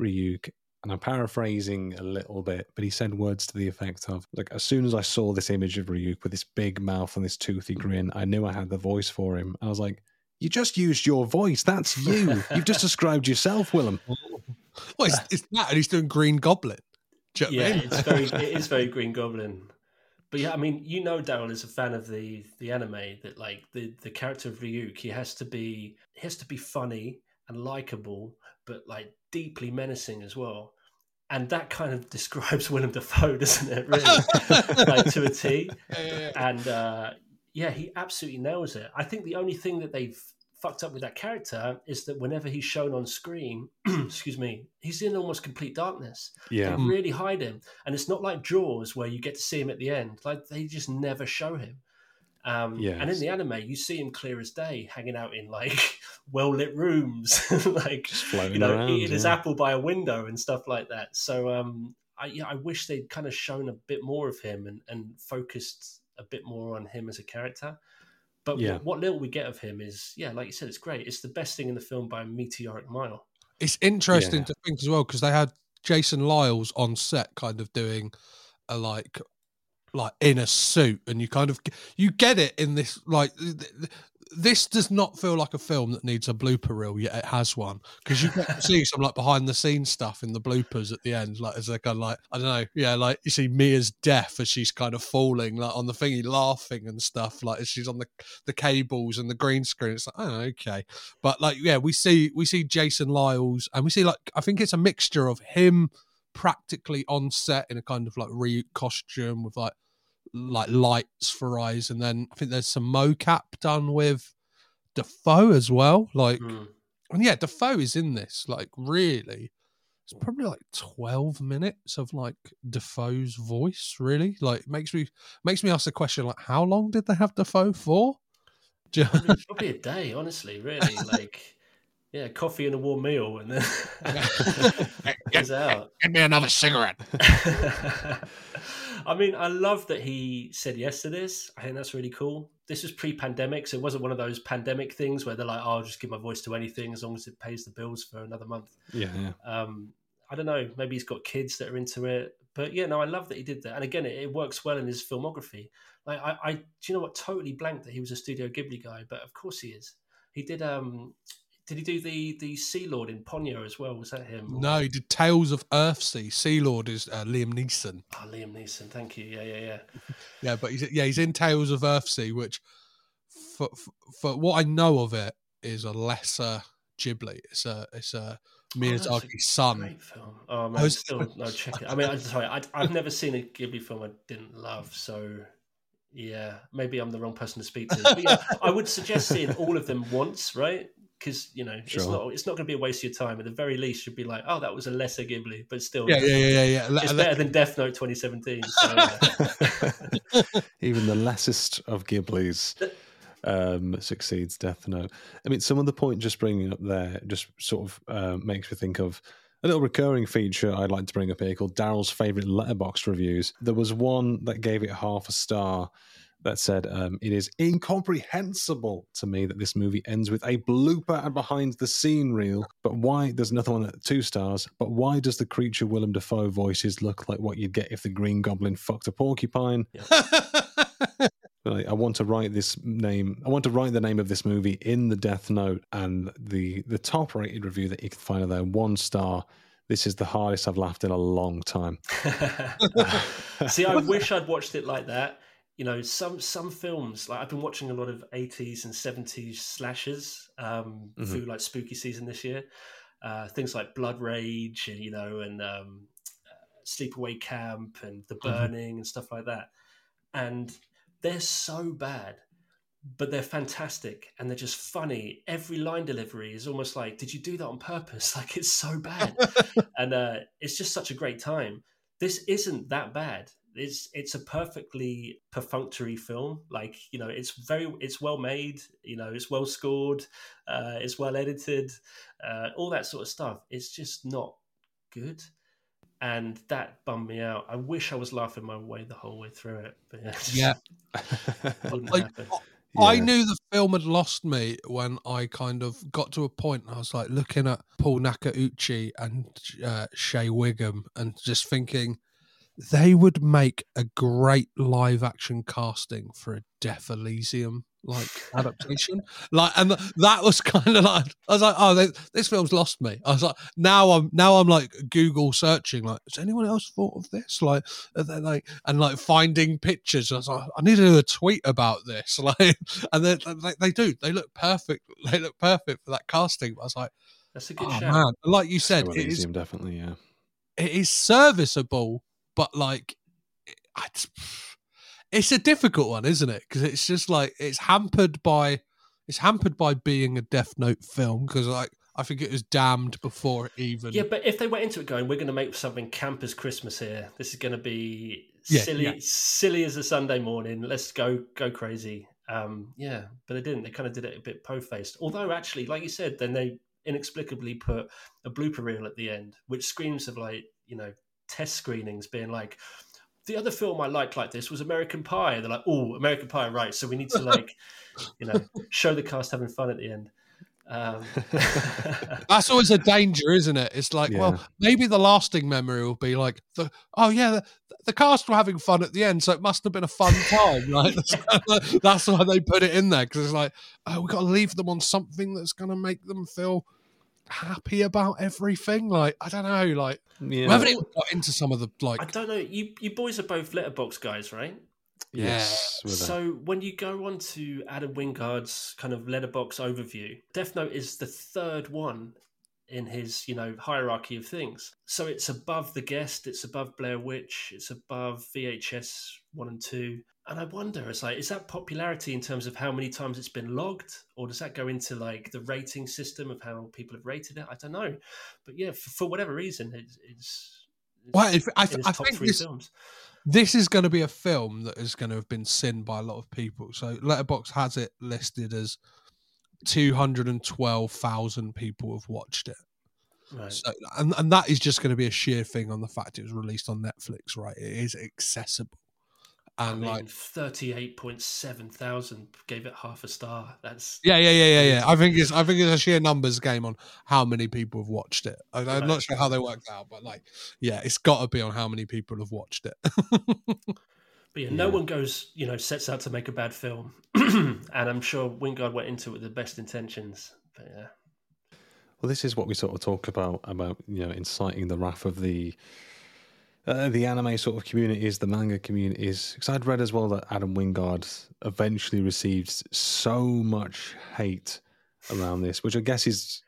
Ryuk, and I'm paraphrasing a little bit, but he said words to the effect of like, as soon as I saw this image of Ryuk with this big mouth and this toothy grin, I knew I had the voice for him. And I was like, you just used your voice. That's you. You've just described yourself, Willem. Well, it's, it's that, and he's doing Green Goblin. Do you know what I yeah, mean? it's very it is very Green Goblin. But yeah, I mean, you know, Daryl is a fan of the the anime that like the the character of Ryuk, he has to be he has to be funny and likable, but like deeply menacing as well. And that kind of describes Willem Dafoe, doesn't it? Really, like to a T. And uh, yeah, he absolutely nails it. I think the only thing that they've fucked up with that character is that whenever he's shown on screen, excuse me, he's in almost complete darkness. Yeah. They really hide him. And it's not like Jaws where you get to see him at the end. Like they just never show him. Um, And in the anime, you see him clear as day, hanging out in like well lit rooms, like Just floating you know, around, eating his apple by a window and stuff like that. So um, I, yeah, I wish they'd kind of shown a bit more of him and, and focused a bit more on him as a character. But Yeah. what, what little we get of him is, yeah, like you said, it's great. It's the best thing in the film by a meteoric mile. It's interesting Yeah. to think as well because they had Jason Liles on set, kind of doing a like, like in a suit, and you kind of you get it in this like. Th- th- This does not feel like a film that needs a blooper reel, yet. It has one. Because you get see some like behind the scenes stuff in the bloopers at the end, like as they're kind of like I don't know, yeah, like you see Mia's death as she's kind of falling like on the thingy, laughing and stuff, like as she's on the the cables and the green screen. It's like oh okay, but like yeah we see we see jason liles and we see like i think it's a mixture of him practically on set in a kind of like re costume with like like lights for eyes and then i think there's some mocap done with dafoe as well like Mm. and yeah dafoe is in this like really it's probably like 12 minutes of like dafoe's voice really like makes me makes me ask the question like how long did they have dafoe for Do you- Probably, probably a day, honestly, really. Like, yeah, coffee and a warm meal, and then goes out. Give me another cigarette. I mean, I love that he said yes to this. I think that's really cool. This was pre-pandemic, so it wasn't one of those pandemic things where they're like, "Oh, I'll just give my voice to anything as long as it pays the bills for another month." Yeah, yeah. Um, I don't know. Maybe he's got kids that are into it, but yeah, no, I love that he did that. And again, it, it works well in his filmography. Like, I, I, do you know what? Totally blank that he was a Studio Ghibli guy, but of course he is. He did. Um, did he do the the Sea Lord in Ponyo as well? Was that him? No, he did Tales of Earthsea. Sea Lord is uh, Liam Neeson. Oh, Liam Neeson. Thank you. Yeah, yeah, yeah. Yeah, but he's yeah he's in Tales of Earthsea, which for, for, for what I know of it is a lesser Ghibli. It's a it's a a Miyazaki's son. Great film. Oh I man, was- still no check it. I mean, I'm sorry, I, I've never seen a Ghibli film I didn't love, so yeah, maybe I'm the wrong person to speak to. But yeah, I would suggest seeing all of them once, right? Because you know, it's not it's not going to be a waste of your time. At the very least, you'd be like, oh, that was a lesser Ghibli, but still, Yeah, yeah, yeah, yeah. it's better than Death Note 2017. So, yeah. Even the lessest of Ghibli's um, succeeds Death Note. I mean, some of the point just bringing up there just sort of uh, makes me think of a little recurring feature I'd like to bring up here called Daryl's favorite Letterboxd reviews. There was one that gave it half a star that said um, it is incomprehensible to me that this movie ends with a blooper and behind the scene reel. But why? There's another one at two stars. But why does the creature Willem Dafoe voices look like what you'd get if the Green Goblin fucked a porcupine? I want to write this name. I want to write the name of this movie in the Death Note, and the the top rated review that you can find there, one star. This is the hardest I've laughed in a long time. See, I wish I'd watched it like that. You know, some some films like I've been watching a lot of eighties and seventies slashes um, Mhm. through like spooky season this year. Uh, things like Blood Rage, and you know, and um, uh, Sleepaway Camp, and The Burning, and stuff like that. And they're so bad, but they're fantastic, and they're just funny. Every line delivery is almost like, "Did you do that on purpose?" Like it's so bad, and uh, it's just such a great time this isn't that bad. It's it's a perfectly perfunctory film. Like you know, it's very it's well made. You know, it's well scored. Uh, it's well edited. Uh, all that sort of stuff. It's just not good, and that bummed me out. I wish I was laughing my way the whole way through it, but yeah, Yeah. Like, happen. I knew the film had lost me when I kind of got to a point and I was like looking at Paul Nakauchi and uh, Shea Whigham and just thinking they would make a great live action casting for a Disco Elysium like adaptation. like, and th- that was kind of like I was like, oh, they, this film's lost me. I was like, now I'm now I'm like Google searching, like, has anyone else thought of this? Like, are they like and like finding pictures. I was like, I need to do a tweet about this. Like, and they, they, they do. They look perfect. They look perfect for that casting. I was like, That's a good oh shout. man, like you said, Show it is definitely, yeah. it is serviceable, but like, it's, it's a difficult one, isn't it? Because it's just like it's hampered by it's hampered by being a Death Note film because like I think it was damned before even. Yeah, but if they went into it going, we're going to make something camp as Christmas here. This is going to be Yeah, silly, yeah. silly as a Sunday morning. Let's go, go crazy. Um, yeah, but they didn't. They kind of did it a bit po-faced. Although, actually, like you said, then they inexplicably put a blooper reel at the end, which screams of like you know test screenings being like. The other film I liked like this was American Pie. They're like, oh, American Pie, right? So we need to like, you know, show the cast having fun at the end. Um, That's always a danger, isn't it? It's like, Yeah. well, maybe the lasting memory will be like, the, oh yeah, the, the cast were having fun at the end, so it must have been a fun time. Like that's, that's why they put it in there because it's like, oh, we got to leave them on something that's going to make them feel happy about everything. Like I don't know, like we haven't even got into some of the like, I don't know. You you boys are both Letterboxd guys, right? yes. with So when you go on to Adam Wingard's kind of Letterboxd overview, Death Note is the third one in his, you know, hierarchy of things. So it's above The Guest, it's above Blair Witch, it's above VHS 1 and 2. And I wonder, it's like, is that popularity in terms of how many times it's been logged? Or does that go into like the rating system of how people have rated it? I don't know. But yeah, for, for whatever reason, it's, it's, it's well, if, I, in th- his I think this, films. this is going to be a film that is going to have been seen by a lot of people. So Letterboxd has it listed as 212,000 people have watched it. Right. So, and, and that is just going to be a sheer thing on the fact it was released on Netflix, right? It is accessible. I And mean, like, thirty-eight point seven thousand gave it half a star. That's yeah, yeah, yeah, yeah, yeah. I think it's, I think it's a sheer numbers game on how many people have watched it. I, I'm Right. not sure how they worked out, but like, yeah, it's got to be on how many people have watched it. But yeah, no Yeah. one goes, you know, sets out to make a bad film, and I'm sure Wingard went into it with the best intentions. But yeah, Well, this is what we sort of talk about about you know inciting the wrath of the uh, the anime sort of communities, the manga communities. Because I'd read as well that Adam Wingard eventually received so much hate around this, which I guess is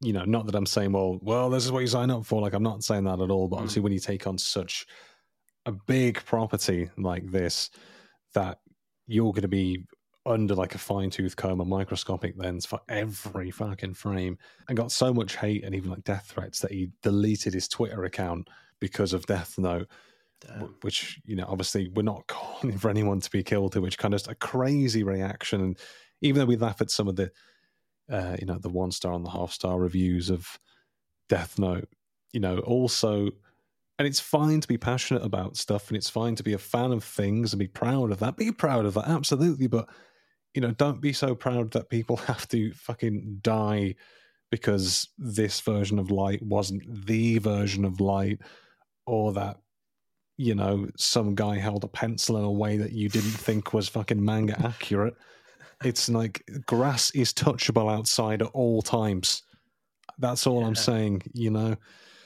you know not that I'm saying well, well, this is what you sign up for. Like I'm not saying that at all. But Mm. obviously, when you take on such a big property like this, that you're going to be under like a fine tooth comb, a microscopic lens for every fucking frame, and got so much hate and even like death threats that he deleted his Twitter account because of Death Note, damn. which you know obviously we're not calling for anyone to be killed, here, which kind of just a crazy reaction. And even though we laugh at some of the, uh, you know, the one star and the half star reviews of Death Note, you know, also. And it's fine to be passionate about stuff, and it's fine to be a fan of things and be proud of that. Be proud of that, absolutely. But you know, don't be so proud that people have to fucking die because this version of light wasn't the version of light, or that you know, some guy held a pencil in a way that you didn't think was fucking manga accurate. It's like grass is touchable outside at all times. That's all I'm saying, you know.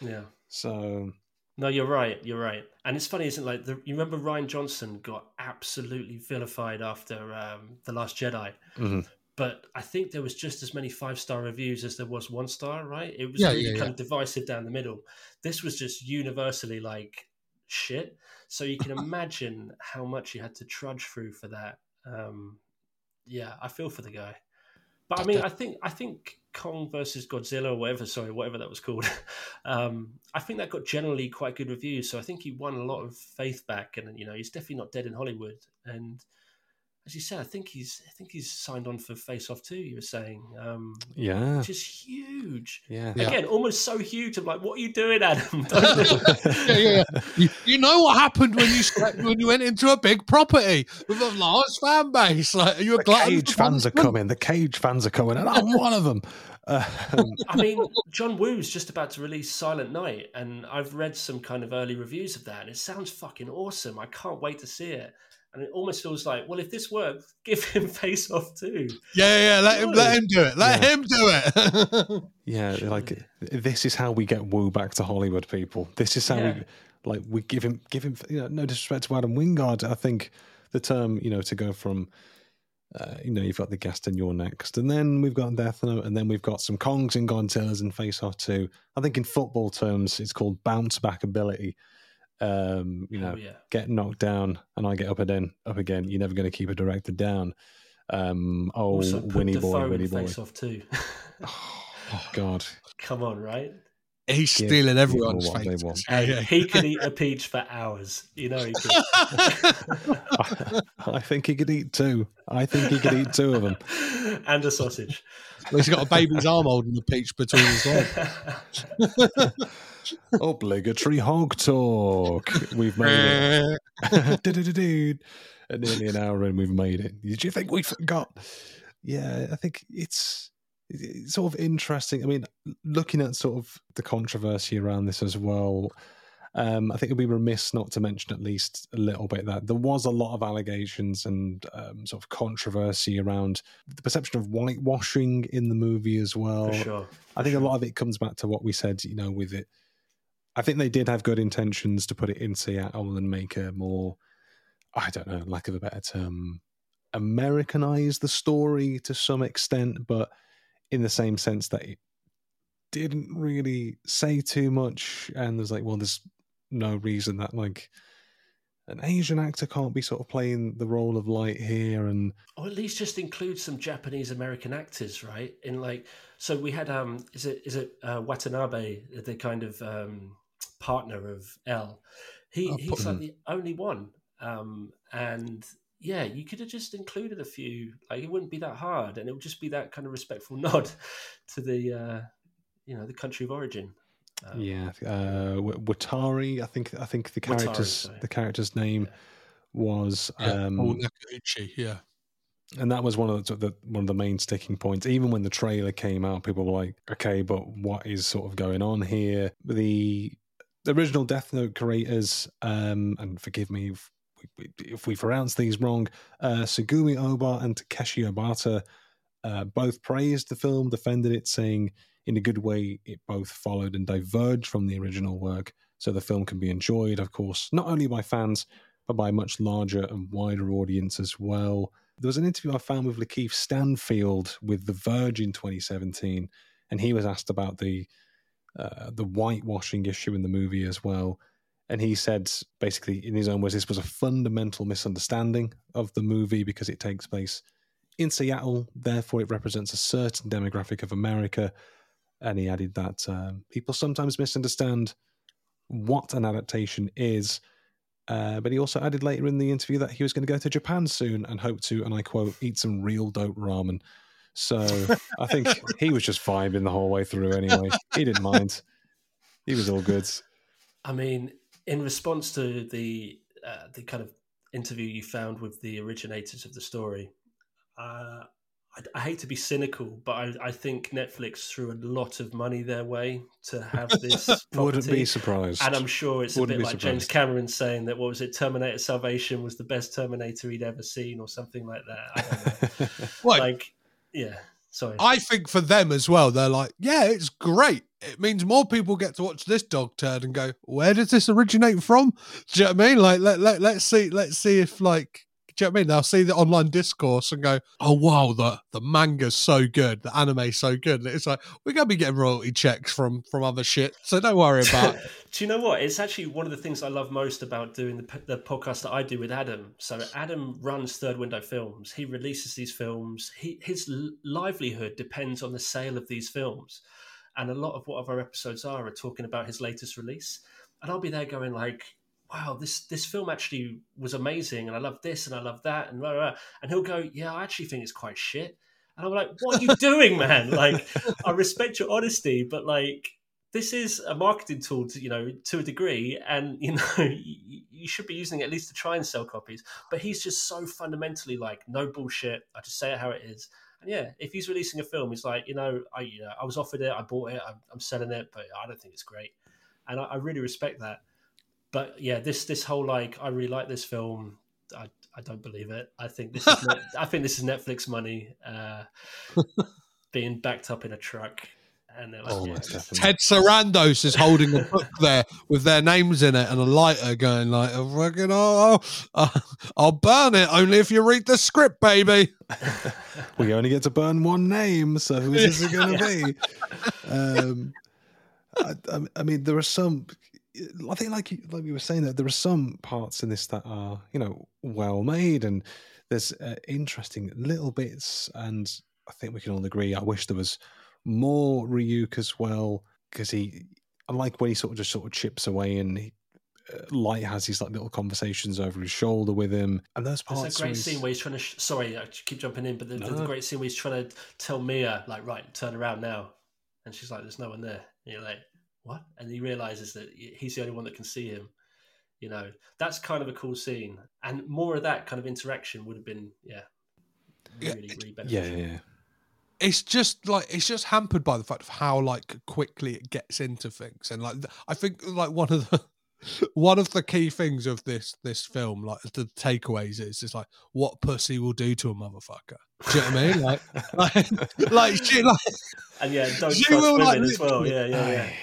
Yeah. So No, you're right. You're right. And it's funny, isn't it? Like, the, you remember Rian Johnson got absolutely vilified after um, The Last Jedi. Mhm. But I think there was just as many five star reviews as there was one star, right? It was Yeah, really yeah, kind yeah. of divisive down the middle. This was just universally like shit. So you can imagine how much you had to trudge through for that. Um, yeah, I feel for the guy. But I mean, I think I think Kong versus Godzilla or whatever, sorry, whatever that was called. Um, I think that got generally quite good reviews, so I think he won a lot of faith back, and you know he's definitely not dead in Hollywood. And as you said, I think he's I think he's signed on for Face Off too. You were saying, um, yeah, which is huge. yeah, Yeah. Again, almost so huge. I'm like, what are you doing, Adam? Don't do it. yeah, yeah, yeah. You, you know what happened when you slept, when you went into a big property with a large fan base? Like, you were The glutton cage fans are coming. The cage fans are coming, and I'm one of them. Um, I mean, John Woo's just about to release Silent Night, and I've read some kind of early reviews of that, and it sounds fucking awesome. I can't wait to see it. And it almost feels like, well, if this works, give him Face Off too. Yeah, yeah, yeah. Let him, let him do it. Let Yeah. him do it. yeah, like this is how we get Woo back to Hollywood, people. This is how Yeah. we like we give him give him. You know, no disrespect to Adam Wingard. I think the term, you know, to go from. Uh, you know, you've got the guest and you're next, and then we've got Death Note, and then we've got some Kongs and Godzillas and Face Off too. I think in football terms, it's called bounce back ability. Um, you know, Oh, yeah. get knocked down and I get up again, up again. You're never going to keep a director down. Um, oh, Also, put Willem Dafoe boy, in Winnie boy. Face Off too. Oh God, Come on, right? He's Give stealing people everyone's what they Yeah, yeah. He could eat a peach for hours. You know he could. I think he could eat two. I think he could eat two of them. and a sausage. He's got a baby's arm holding the peach between his legs. Obligatory hog talk. We've made it. Du-du-du-du. Nearly an hour in, we've made it. Did you think we forgot? Yeah, I think it's it's sort of interesting. I mean, looking at sort of the controversy around this as well, um, I think it'd be remiss not to mention at least a little bit that there was a lot of allegations and um, sort of controversy around the perception of whitewashing in the movie as well. For sure. I think a lot of it comes back to what we said, you know, with it. I think they did have good intentions to put it in Seattle and make a more, I don't know, lack of a better term, Americanize the story to some extent, but in the same sense that it didn't really say too much. And there's like, well, there's no reason that like an Asian actor can't be sort of playing the role of light here. And or at least just include some Japanese American actors, right? In like, so we had um, is it is it uh, Watanabe, the kind of um, partner of L? He Oh, he's like the only one, um, and yeah, you could have just included a few. Like it wouldn't be that hard, and it would just be that kind of respectful nod to the uh, you know the country of origin. Um, yeah, uh, Watari, I think, I think the character's sorry. the character's name Yeah. was Yeah, um, Paul Nakauchi, yeah. and that was one of the, the one of the main sticking points. Even when the trailer came out, people were like, "Okay, but what is sort of going on here?" The, the original Death Note creators, um, and forgive me if we, if we pronounce these wrong, uh, Tsugumi Ohba and Takeshi Obata, uh, both praised the film, defended it, saying in a good way it both followed and diverged from the original work, so the film can be enjoyed, of course, not only by fans but by a much larger and wider audience as well. There was an interview I found with Lakeith Stanfield with The Verge in 2017, and he was asked about the uh, the whitewashing issue in the movie as well. And he said, basically, in his own words, this was a fundamental misunderstanding of the movie because it takes place in Seattle, therefore, it represents a certain demographic of America. And he added that um, people sometimes misunderstand what an adaptation is. Uh, but he also added later in the interview that he was going to go to Japan soon and hope to, and I quote, eat some real dope ramen. So I think he was just vibing the whole way through anyway. He didn't mind. He was all good. I mean, in response to the uh, the kind of interview you found with the originators of the story, uh, I, I hate to be cynical, but I, I think Netflix threw a lot of money their way to have this. Wouldn't be surprised. And I'm sure it's a Wouldn't bit be like James. Cameron saying that what was it, Terminator Salvation was the best Terminator he'd ever seen, or something like that. I don't know. Like, like, yeah, sorry. I think for them as well, they're like, yeah, it's great. It means more people get to watch this dog turd and go, where does this originate from? Do you know what I mean? Like, let, let, let's see, let's see if like, do you know what I mean? They'll see the online discourse and go, oh wow, the the manga's so good, the anime's so good. It's like we're gonna be getting royalty checks from from other shit, so don't worry about. it. Do you know what? It's actually one of the things I love most about doing the, the podcast that I do with Adam. So Adam runs Third Window Films. He releases these films. He, his livelihood depends on the sale of these films, and a lot of what our episodes are are talking about his latest release. And I'll be there going like, "Wow, this this film actually was amazing, and I love this and I love that," and blah, blah, blah. and he'll go, "Yeah, I actually think it's quite shit." And I'm like, "What are you doing, man? Like, I respect your honesty, but like." this is a marketing tool to you know to a degree and you know you, you should be using it at least to try and sell copies but he's just so fundamentally like no bullshit i just say it how it is and yeah if he's releasing a film he's like you know i you know i was offered it i bought it i'm, I'm selling it but i don't think it's great and I, I really respect that but yeah this this whole like i really like this film i i don't believe it i think this is net, i think this is netflix money uh being backed up in a truck and they're like Oh, yeah, most. Ted Sarandos is holding a book there with their names in it and a lighter, going like, "Oh, fucking, oh, oh, I'll burn it only if you read the script, baby." we only get to burn one name, so who's this going to be? Um, I, I, I mean, there are some. I think, like like we were saying, that there are some parts in this that are, you know, well made, and there's uh, interesting little bits. And I think we can all agree. I wish there was more Ryuk as well, because he, I like when he sort of just sort of chips away and he. Uh, Light has these like little conversations over his shoulder with him, and those parts. There's a great scene where he's trying to. Sh- sorry, I keep jumping in, but the, the No. great scene where he's trying to tell Mia, like, right, turn around now, and she's like, "There's no one there." And you're like, "What?" And he realizes that he's the only one that can see him. You know, that's kind of a cool scene, and more of that kind of interaction would have been, yeah, Yeah, really, really beneficial. yeah, yeah. it's just like it's just hampered by the fact of how like quickly it gets into things and like i think like one of the one of the key things of this this film like the takeaways is is like what pussy will do to a motherfucker do you know what i mean like like, like she like And yeah, don't She trust will, women like, as well. Yeah, yeah, yeah.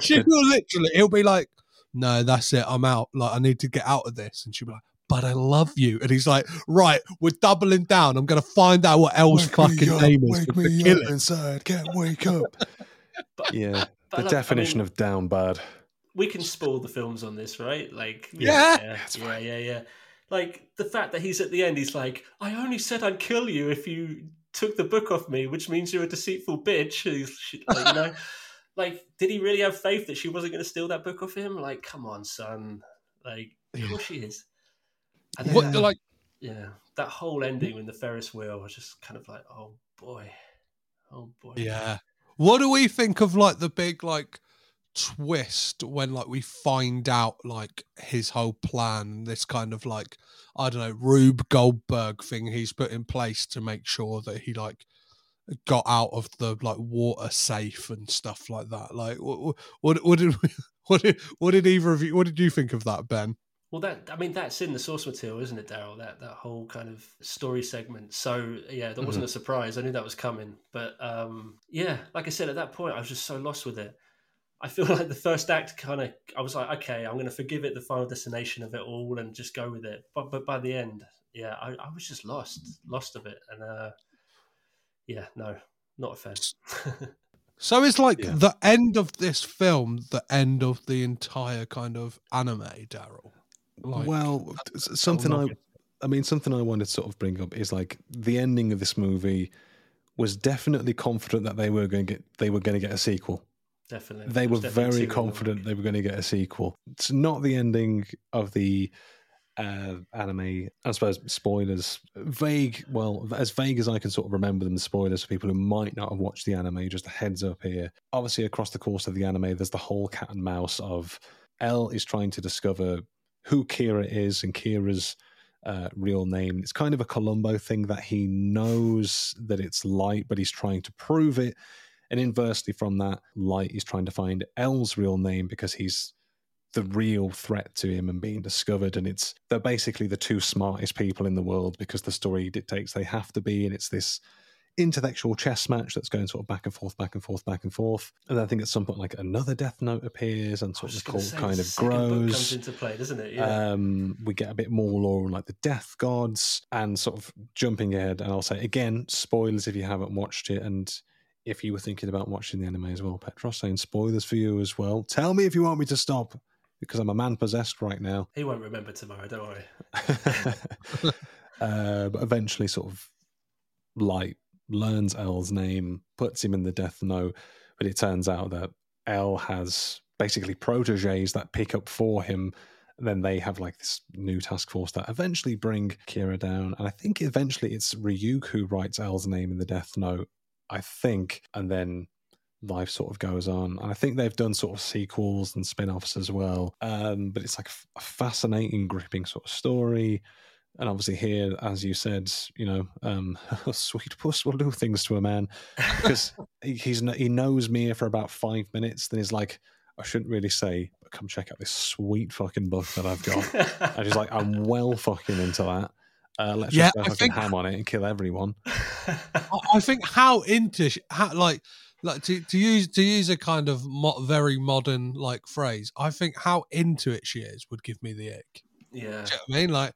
she will literally he'll be like no that's it i'm out like i need to get out of this and she'll be like but I love you. And he's like, right, we're doubling down. I'm going to find out what L's fucking name is. Wake to me kill up it." inside. Can't wake up. But- yeah, but the look, I definition mean- of down bad. we can spoil the films on this, right? Like, Yeah. yeah, yeah, yeah, yeah. Like the fact that he's at the end, he's like, "I only said I'd kill you if you took the book off me, which means you're a deceitful bitch." He's, like, you know, like, did he really have faith that she wasn't going to steal that book off him? Like, come on, son. Like, of course she is. And then What, that- like, yeah, that whole ending with the Ferris wheel was just kind of like, oh boy, oh boy. Yeah. What do we think of like the big like twist when like we find out like his whole plan, this kind of like I don't know Rube Goldberg thing he's put in place to make sure that he like got out of the like water safe and stuff like that. Like what what, what did we, what did what did either of you what did you think of that Ben? Well, that I mean, that's in the source material, isn't it, Daryl? That that whole kind of story segment. So yeah, that wasn't a surprise. I knew that was coming, but um, yeah, like I said, at that point, I was just so lost with it. I feel like the first act kind of, I was like, okay, I'm going to forgive it, the final destination of it all, and just go with it. But but by the end, yeah, I, I was just lost, lost of it, and uh, yeah, no, not a fan. So it's like Yeah. the end of this film, the end of the entire kind of anime, Daryl. Like, well, something I, I mean, something I wanted to sort of bring up is like the ending of this movie was definitely confident that they were going to get they were going to get a sequel. definitely, They were definitely very two in the confident they were going to get a sequel. It's not the ending of the uh, anime. I suppose spoilers, vague. Well, as vague as I can sort of remember them. Spoilers for people who might not have watched the anime. Just a heads up here. Obviously, across the course of the anime, there's the whole cat and mouse of L is trying to discover who Kira is, and Kira's uh, real name. It's kind of a Columbo thing that he knows that it's Light, but he's trying to prove it. And inversely from that, Light is trying to find L's real name because he's the real threat to him and being discovered. And it's they're basically the two smartest people in the world because the story dictates they have to be. And it's this intellectual chess match that's going sort of back and forth, back and forth, back and forth. And I think at some point, like another Death Note appears and sort of the cult kind of grows. Comes into play, doesn't it? Yeah. Um, we get a bit more lore on like the Death Gods and sort of jumping ahead. And I'll say again, spoilers if you haven't watched it and. If you were thinking about watching the anime as well, Petros saying spoilers for you as well. Tell me if you want me to stop because I'm a man possessed right now. He won't remember tomorrow, don't worry. uh, but eventually, sort of, Light learns L's name, puts him in the Death Note, but it turns out that L has basically proteges that pick up for him. Then they have like this new task force that eventually bring Kira down. And I think eventually it's Ryuk who writes L's name in the Death Note, I think. And then life sort of goes on. And I think they've done sort of sequels and spin offs as well. Um, but it's like a fascinating, gripping sort of story. And obviously, here, as you said, you know, um, sweet puss will do things to a man because he's he knows Mia for about five minutes. Then he's like, I shouldn't really say, but come check out this sweet fucking book that I've got. and she's like, I'm well fucking into that. Uh, let's Yeah, just go I fucking think- ham on it and kill everyone. I, I think how into sh- how, like like to, to use to use a kind of mo- very modern like phrase. I think how into it she is would give me the ick. yeah. Do you know what I mean? Like,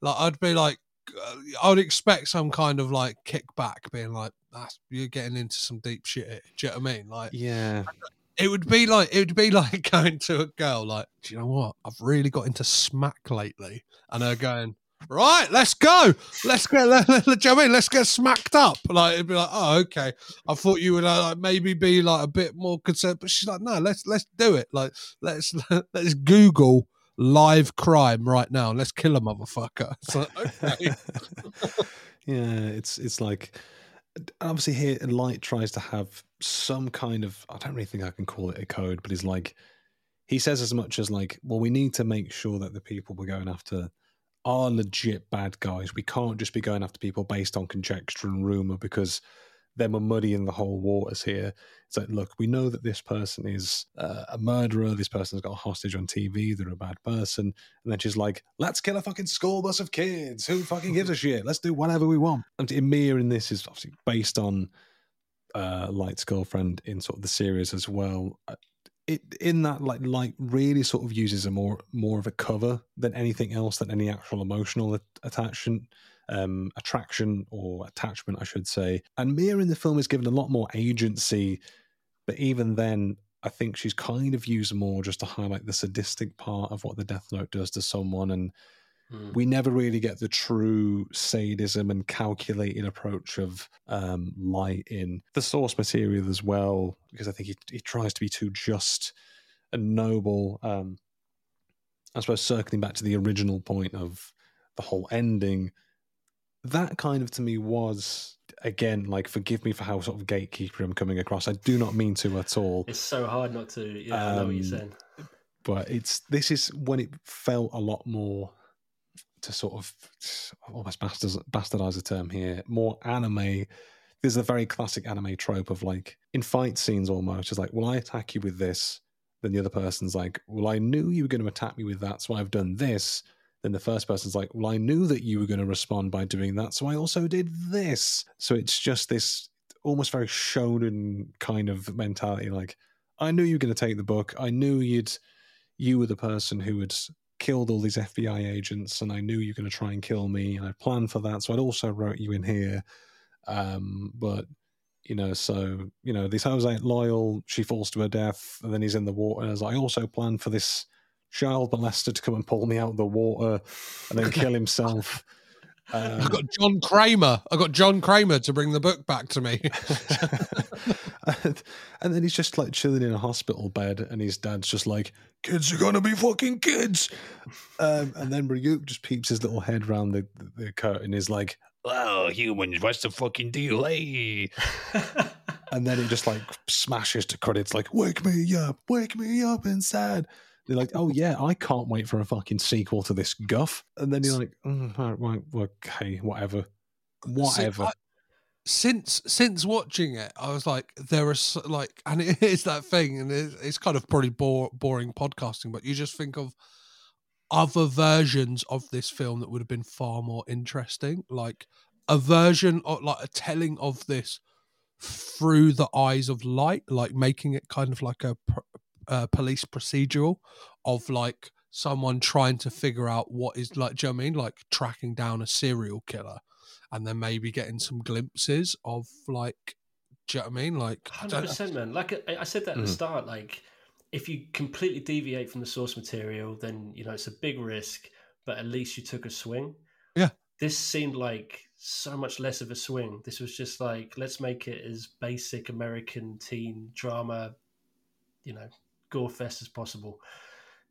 like I'd be like, uh, I would expect some kind of like kickback, being like, "That's you're getting into some deep shit." here." Do you know what I mean? Like, Yeah. it would be like it would be like going to a girl like, "Do you know what? I've really got into smack lately," and her going. Right, let's go. Let's get. Let, let, do you know I mean? Let's get smacked up. Like it'd be like, oh, okay. I thought you would uh, like maybe be like a bit more concerned, but she's like, no, let's let's do it. Like let's let's Google live crime right now. Let's kill a motherfucker. Like, okay. yeah, it's it's like obviously here Light tries to have some kind of I don't really think I can call it a code, but he's like he says as much as like, well, we need to make sure that the people we're going after are legit bad guys. We can't just be going after people based on conjecture and rumor because then we're muddying the whole waters here. It's like, look, we know that this person is uh, a murderer. This person's got a hostage on TV. They're a bad person. And then she's like, let's kill a fucking school bus of kids. Who fucking gives a shit? Let's do whatever we want. And Mia in this is obviously based on uh, Light's girlfriend in sort of the series as well. It in that like Light really sort of uses a more more of a cover than anything else, than any actual emotional at- attachment, um, attraction or attachment, I should say. And Mia in the film is given a lot more agency, but even then, I think she's kind of used more just to highlight the sadistic part of what the Death Note does to someone and Hmm. we never really get the true sadism and calculated approach of um, light in the source material as well, because I think he, he tries to be too just and noble. Um, I suppose circling back to the original point of the whole ending, that kind of to me was again like forgive me for how sort of gatekeeper I'm coming across. I do not mean to at all It's so hard not to. Yeah, I know what you're Um, saying. but it's this is when it felt a lot more to sort of almost bastardize, the term here more anime. There's a very classic anime trope of like in fight scenes almost it's like well i attack you with this then the other person's like well i knew you were going to attack me with that so i've done this. Then the first person's like well i knew that you were going to respond by doing that so i also did this. So it's just this almost very shonen kind of mentality like i knew you were going to take the book. I knew you'd you were the person who had killed all these FBI agents, and I knew you were going to try and kill me, and I planned for that. So I'd also wrote you in here. Um, but you know, so you know, this Jose ain't loyal. She falls to her death, and then he's in the water. As I also planned for this child molester to come and pull me out of the water, and then kill himself. I Um, got John Kramer. I got John Kramer to bring the book back to me. and, then he's just like chilling in a hospital bed, and his dad's just like, "Kids are gonna be fucking kids." Um, and then Ryuk just peeps his little head round the, the, the curtain, is like, "Oh, humans, what's the fucking deal, hey?" and then it just like smashes to credits, like, "Wake me up, wake me up inside." They're like, oh yeah, I can't wait for a fucking sequel to this guff. And then you're like, mm, all right, well, okay, whatever, whatever. I- since since watching it, I was like, there are like, and it is that thing, and it's, it's kind of probably bore, boring podcasting, but you just think of other versions of this film that would have been far more interesting, like a version of like a telling of this through the eyes of light, like making it kind of like a, uh police procedural of like someone trying to figure out what is like, do you know what I mean? Like tracking down a serial killer and then maybe getting some glimpses of like, do you know what I mean? Like, hundred percent, man. Like I, I said that at Mm. the start. Like, if you completely deviate from the source material, then you know it's a big risk. But at least you took a swing. Yeah. This seemed like so much less of a swing. This was just like let's make it as basic American teen drama, you know, gore fest as possible.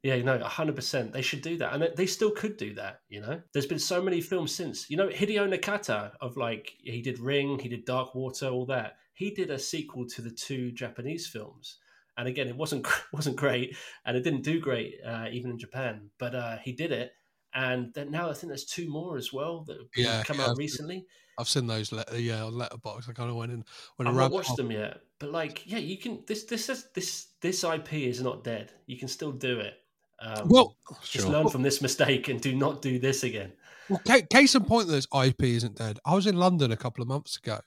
Yeah, you know, hundred percent. They should do that, and they- still could do that. You know, there's been so many films since. You know, Hideo Nakata of like he did Ring, he did Dark Water, all that. He did a sequel to the two Japanese films, and again, it wasn't wasn't great, and it didn't do great uh, even in Japan. But uh, he did it, and then now I think there's two more as well that have Yeah, come yeah, out I've- recently. I've seen those, yeah, on Letterboxd. I kind of went in, went I've not watched them yet, but like, yeah, you can. This this is this this IP is not dead. You can still do it. Um, Well, just Sure. learn from this mistake and do not do this again. Well, case in point, that this IP isn't dead. I was in London a couple of months ago,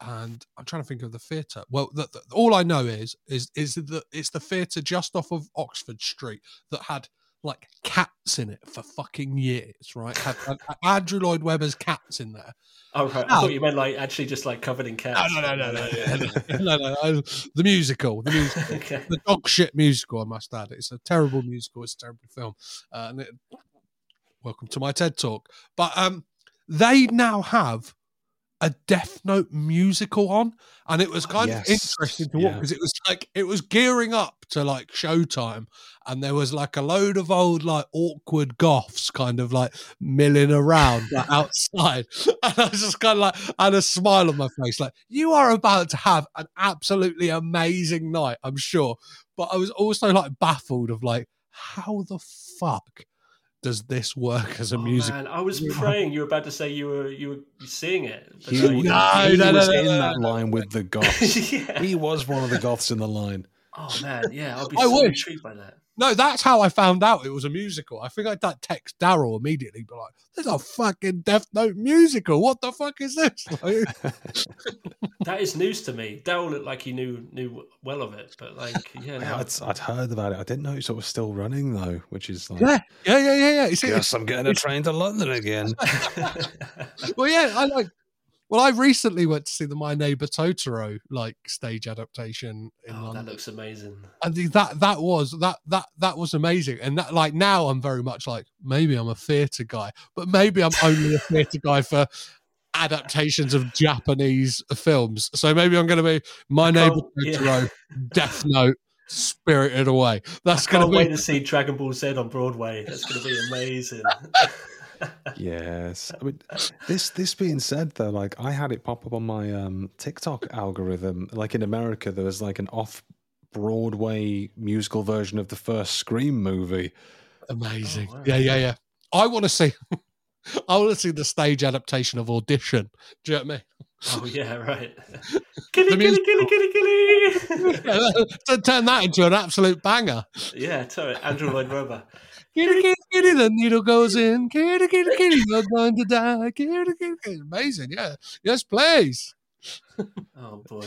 and I'm trying to think of the theatre. Well, the, the, all I know is is is that it's the theatre just off of Oxford Street that had like cats in it for fucking years, right? Had, had Andrew Lloyd Webber's cats in there. Oh right, I thought you meant like actually just like covered in cats. no, no, no, no, no, no, I- the musical, the musical. okay. the dog shit musical. I must add, it's a terrible musical. It's a terrible film. Uh, and it, welcome to my TED talk. But um, they now have a Death Note musical on, and it was ah, kind Yes, of interesting to watch yeah. because it was like it was gearing up to like Showtime, and there was like a load of old like awkward goths kind of like milling around like, outside, and I was just kind of like had a smile on my face, like you are about to have an absolutely amazing night, I'm sure. But I was also like baffled of like how the fuck does this work as a Oh, music? man, I was praying you were about to say you were you were seeing it. He, no, you No, he no, no, was no, in no, that line with the goths. yeah. he was one of the goths in the line. Oh man, yeah, I'll be I so wish. intrigued by that. No, that's how I found out it was a musical. I think I'd that text Daryl immediately, but like, there's a fucking Death Note musical. What the fuck is this? Like, That is news to me. Daryl looked like he knew knew well of it, but like, yeah, no. I'd, I'd heard about it. I didn't know it was still running though, which is like, yeah, yeah, yeah, yeah, yeah. It's, it's, yes, I'm getting a train to London again. well, yeah, I like. Well, I recently went to see the My Neighbor Totoro like stage adaptation in oh, London. that looks amazing. And that that was that that that was amazing, and that like now I'm very much like maybe I'm a theatre guy, but maybe I'm only a theatre guy for adaptations of Japanese films. So maybe I'm going to be my neighbor can't- yeah. Totoro, Death Note, Spirited Away. That's going to be. wait to see Dragon Ball Z on Broadway. That's going to be amazing. yes. I mean, this this being said though, like I had it pop up on my um, TikTok algorithm. Like in America, there was like an off Broadway musical version of the first Scream movie. amazing. Oh, wow. Yeah, yeah, yeah. I want to see. I want to see the stage adaptation of Audition. Do you know what I mean? oh yeah, right. Killy, The killy, killy, killy, killy. to turn that into an absolute banger. yeah, totally. Andrew Lloyd Webber. Kitty, kitty, kitty, the needle goes in. Kitty, kitty, kitty, you're going to die. Kitty, kitty, kitty. Amazing, yeah. Yes, please. Oh boy.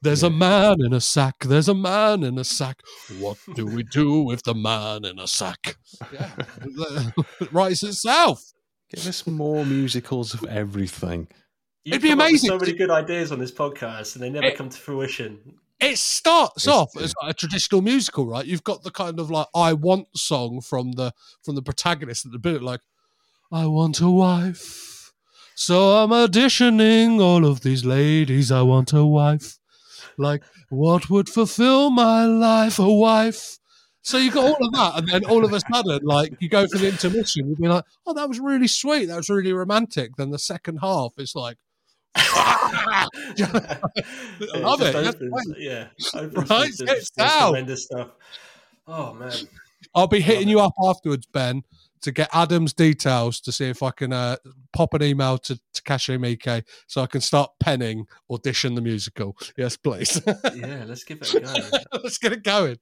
There's a man in a sack. There's a man in a sack. What do we do with the man in a sack? Yeah. it writes itself. Give us more musicals of everything. You've It'd be come up with amazing So many good ideas on this podcast, and they never It- come to fruition. It starts It's- off as like a traditional musical, right? You've got the kind of like "I want" song from the from the protagonist at the beginning, like "I want a wife, so I'm auditioning all of these ladies. I want a wife, like what would fulfill my life? A wife." So you got all of that, and then all of a sudden, like you go for the intermission, you'd be like, "Oh, that was really sweet. That was really romantic." Then the second half, is like. I love it. That's great. Yeah, opens Right, with some- get some. Tremendous stuff. Oh man. I'll be hitting you up afterwards, Ben, to get Adam's details to see if I can uh, pop an email to Takashi Miike so I can start penning audition the musical. Yes, please. Yeah, let's give it a go. Let's get it going.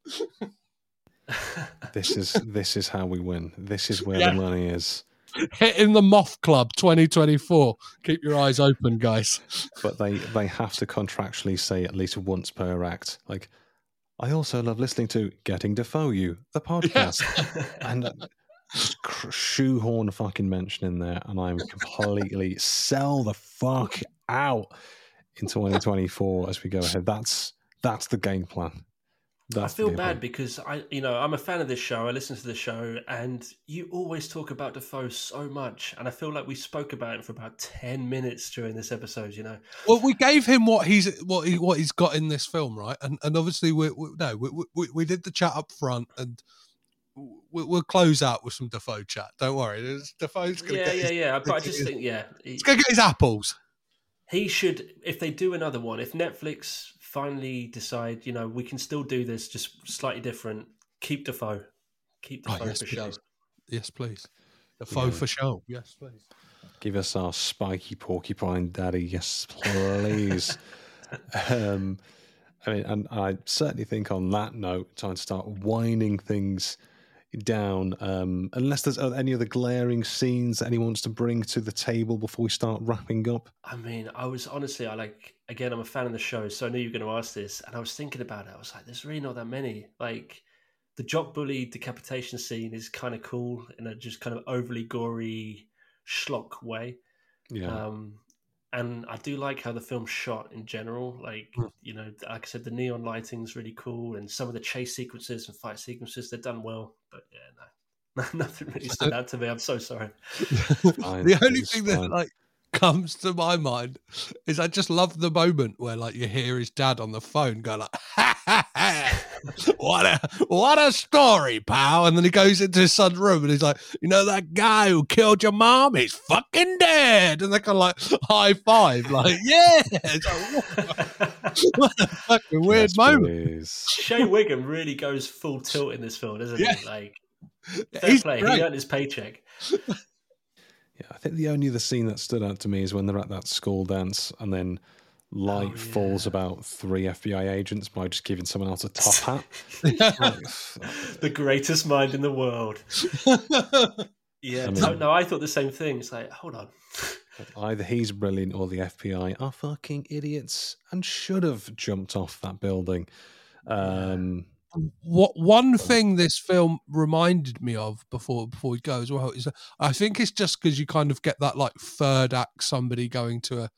This is this is how we win. This is where Yeah. the money is. Hitting the Moth Club 2024. Keep your eyes open, guys. But they they have to contractually say at least once per act. Like, I also love listening to Getting Dafoe You, the podcast, and uh, just cr- shoehorn a fucking mention in there, and I'm completely sell the fuck out in 2024 as we go ahead. That's that's the game plan. I That's the feel bad plan. because I, you know, I'm a fan of this show. I listen to the show, and you always talk about Dafoe so much, and I feel like we spoke about him for about ten minutes during this episode. You know, Well, we gave him what he's what he what he's got in this film, right? And and obviously we, we no we, we we did the chat up front, and we, we'll close out with some Dafoe chat. Don't worry, Dafoe's gonna yeah, get yeah, his, yeah. But I just his- think, yeah, he, he's gonna get his apples. he should. If they do another one, if Netflix finally decide, you know, we can still do this, just slightly different. Keep Dafoe, keep Oh, Dafoe yes, for show. please. Yes, please. Dafoe Yeah. for show. Yes, please. Give us our spiky porcupine daddy, yes, please. um, I mean, and I certainly think on that note, time to start winding things down. Um, unless there's any other glaring scenes that anyone wants to bring to the table before we start wrapping up. I mean, I was honestly, I like again, I'm a fan of the show, so I knew you were going to ask this, and I was thinking about it. I was like, there's really not that many. Like the jock bully decapitation scene is kind of cool in a just kind of overly gory schlock way. Yeah, Um, and I do like how the film's shot in general. Like Mm. you know, like I said, the neon lighting's really cool, and some of the chase sequences and fight sequences they're done well. But yeah, no, nothing really stood out to me. I'm so sorry. the only it's thing that like comes to my mind is I just love the moment where like you hear his dad on the phone go like, ha, ha, ha. "What a what a story, pal!" And then he goes into his son's room and he's like, "You know that guy who killed your mom? He's fucking dead!" And they're kind of like high five, like, "Yeah!" It's like, what, what a fucking weird Yes, moment. please. Shea Whigham really goes full tilt in this film, doesn't Yeah. he? Like fair He's play, great. he earned his paycheck. Yeah, I think the only other scene that stood out to me is when they're at that school dance and then light Oh, falls about three FBI agents by just giving someone else a top hat. The greatest mind in the world. Yeah, I no, mean- no, I thought the same thing. It's like, hold on. Either he's brilliant or the FBI are fucking idiots and should have jumped off that building. Um, what one thing this film reminded me of before before we go as well is I think it's just because you kind of get that like third act somebody going to a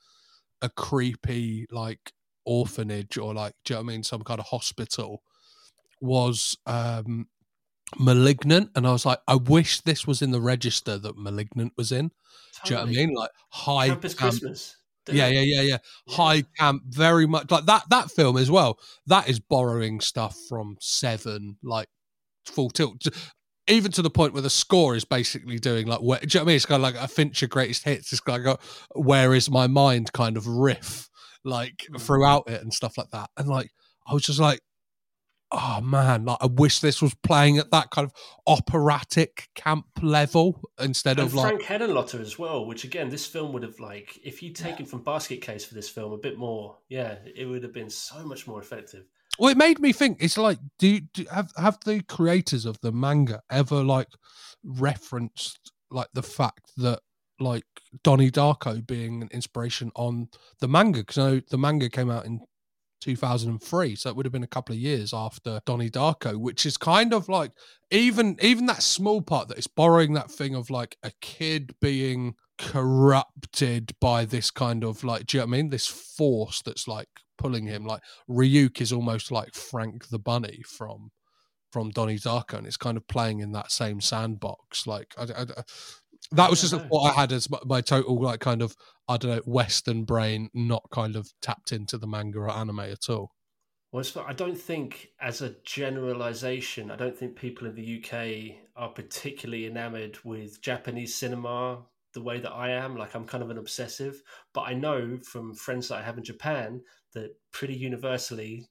a creepy like orphanage or like do you know what I mean some kind of hospital was um malignant and I was like I wish this was in the register that malignant was in do you know what I mean like high Campus camp- Christmas. yeah, yeah, yeah, yeah. High camp, very much like that. That film as well. That is borrowing stuff from Seven, like full tilt, even to the point where the score is basically doing like, where, do you know what I mean? It's kind of like a Fincher greatest hits. It's like a "Where is my mind" kind of riff, like hmm. throughout it and stuff like that. And like, I was just like, oh man, like I wish this was playing at that kind of operatic camp level instead And of like. Frank Henenlotter as well, which again, this film would have like, if you'd taken from Basket Case for this film a bit more, yeah, it would have been so much more effective. Well, it made me think. It's like, do, you- do have have the creators of the manga ever like referenced like the fact that like Donnie Darko being an inspiration on the manga? Because I know the manga came out in 2003, so it would have been a couple of years after Donnie Darko, which is kind of like even even that small part that it's borrowing that thing of like a kid being corrupted by this kind of like, do you know what I mean? This force that's like pulling him. Like Ryuk is almost like Frank the Bunny from from Donnie Darko, and it's kind of playing in that same sandbox. Like I, I- that was just what I had as my, my total like kind of I don't know Western brain, not kind of tapped into the manga or anime at all. Well, it's, I don't think, as a generalization, I don't think people in the UK are particularly enamored with Japanese cinema the way that I am. Like, I'm kind of an obsessive, but I know from friends that I have in Japan that pretty universally,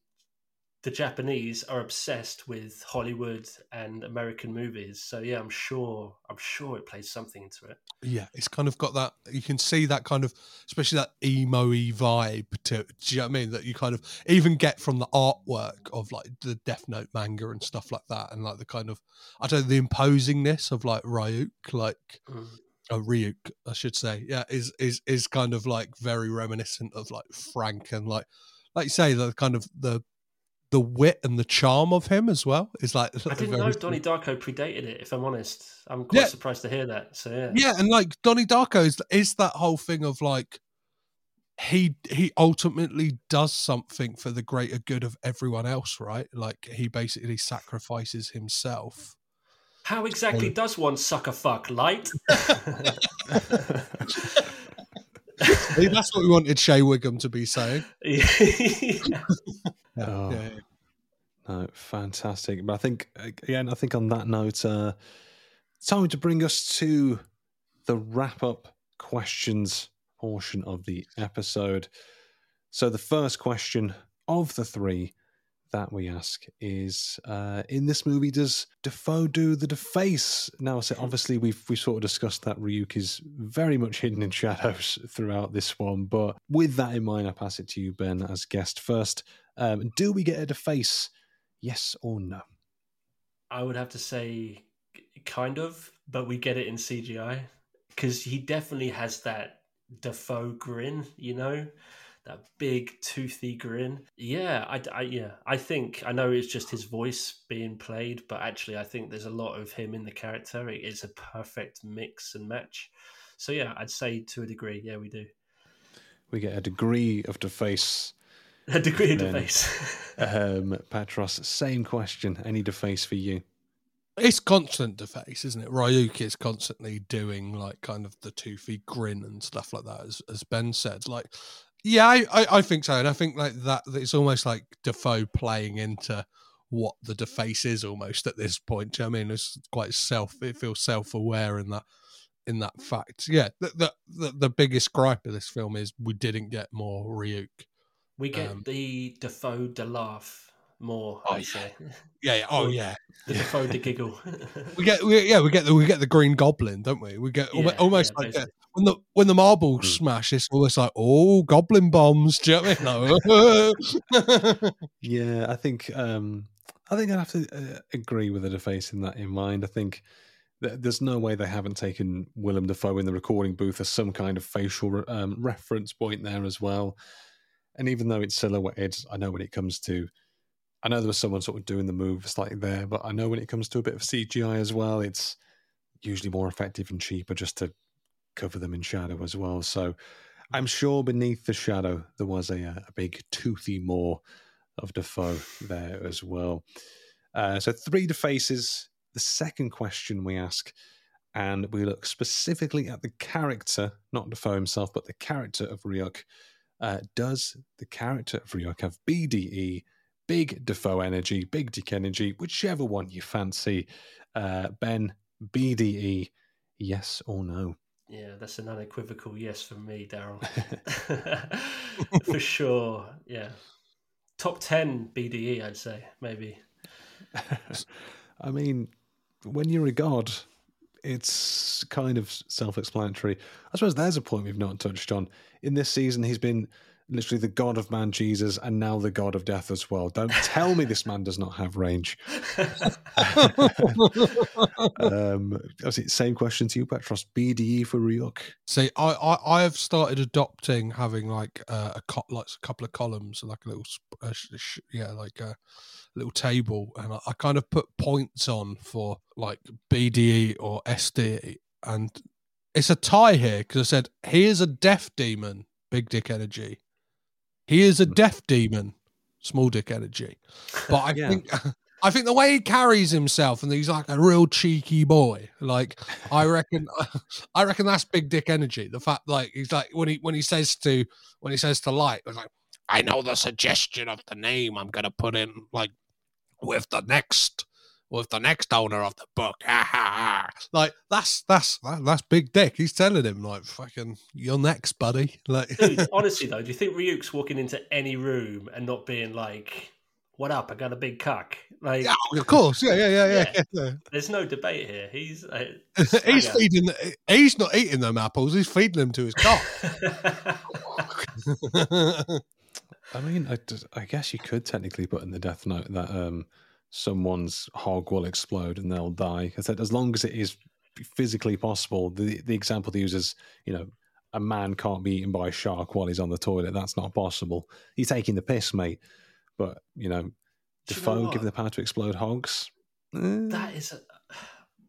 the Japanese are obsessed with Hollywood and American movies. So yeah, I'm sure I'm sure it plays something into it. Yeah, it's kind of got that. You can see that kind of, especially that emo-y vibe to. Do you know what I mean? That you kind of even get from the artwork of like the Death Note manga and stuff like that, and like the kind of I don't know the imposingness of like Ryuk, like Mm. Uh, Ryuk, I should say. Yeah, is is is kind of like very reminiscent of like Frank and like like you say the kind of the the wit and the charm of him as well is like I didn't know Donnie Darko predated it. If I'm honest, I'm quite Yeah. surprised to hear that. So yeah, yeah and like donnie darko is, is that whole thing of like he he ultimately does something for the greater good of everyone else right like he basically sacrifices himself How exactly does one sucker fuck light? See, that's what we wanted Shea Whigham to be saying Yeah. Oh, yeah no, fantastic. But I think again, I think on that note, uh, time to bring us to the wrap up questions portion of the episode. So the first question of the three that we ask is uh, in this movie does Dafoe do the deface? Now so obviously we've we sort of discussed that Ryuk is very much hidden in shadows throughout this one, but with that in mind, I pass it to you, Ben, as guest first. Um, do we get a deface? Yes or no? I would have to say, kind of, but we get it in CGI because he definitely has that Dafoe grin, you know, that big toothy grin. Yeah, I, I- yeah, I think I know it's just his voice being played, but actually, I think there's a lot of him in the character. It is a perfect mix and match. So yeah, I'd say to a degree, yeah, we do We get a degree of deface. a degree of Then- deface. Um, Petros, same question. Any deface for you? it's constant deface isn't it ryuk is constantly doing like kind of the toothy grin and stuff like that as, as ben said like yeah I, I i think so and i think like that it's almost like dafoe playing into what the deface is almost at this point Do you know what i mean? It's quite self it feels self-aware in that in that fact. Yeah the, the the the biggest gripe of this film is we didn't get more ryuk. We get Um, the Dafoe to laugh more. Oh, I'd yeah. say yeah, yeah oh yeah the Dafoe to giggle. we get we, yeah we get the we get the green goblin don't we we get Yeah, almost yeah, like basically. when the when the marbles Mm. smash it's almost like oh goblin bombs do you know what I mean? No. Yeah, I think um, I think I'd have to uh, agree with the deface in that in mind. I think th- there's no way they haven't taken Willem Dafoe in the recording booth as some kind of facial re- um, reference point there as well. And even though it's silhouetted, I know when it comes to, I know there was someone sort of doing the move slightly there, but I know when it comes to a bit of CGI as well, it's usually more effective and cheaper just to cover them in shadow as well. So I'm sure beneath the shadow there was a, uh, a big toothy maw of Dafoe there as well. Uh, so three defaces. The second question we ask, and we look specifically at the character, not Dafoe himself, but the character of Ryuk. Uh, does the character of Ryuk have BDE, big Dafoe energy, big Dick energy, whichever one you fancy? Uh, ben, BDE, yes or no? Yeah, that's an unequivocal yes from me, Daryl. For sure. Yeah. Top 10 BDE, I'd say, maybe. I mean, when you're a god, it's kind of self explanatory. I suppose there's a point we've not touched on. In this season, he's been literally the god of man Jesus and now the god of death as well. Don't tell me this man does not have range. um, same question to you, Petros. BDE for Ryuk. See, I, I I have started adopting having like uh, a co- like a couple of columns, like a little uh, sh- sh- yeah, like a little table, and I, I kind of put points on for like BDE or SDE, and it's a tie here because I said he is a deaf demon, big dick energy. He is a deaf demon, small dick energy. But I Yeah. think I think the way he carries himself and he's like a real cheeky boy. Like I reckon I reckon that's big dick energy. The fact like he's like when he when he says to when he says to light, like I know the suggestion of the name I'm gonna put in like with the next with the next owner of the book. Like that's that's that, that's big dick. He's telling him like fucking you're next, buddy. Like Dude, honestly, though, do you think Ryuk's walking into any room and not being like, "What up? I got a big cock." Like, Yeah, of course. Yeah, yeah, yeah, yeah. yeah. there's no debate here. He's uh, he's feeding. He's not eating them apples. He's feeding them to his cock. I mean, I, d- I guess you could technically put in the Death Note that um, someone's hog will explode and they'll die. I said as long as it is physically possible. The the example they use is, you know, a man can't be eaten by a shark while he's on the toilet. That's not possible. You're taking the piss, mate. But you know, Do you know Dafoe what? given the power to explode hogs. eh, That is, a,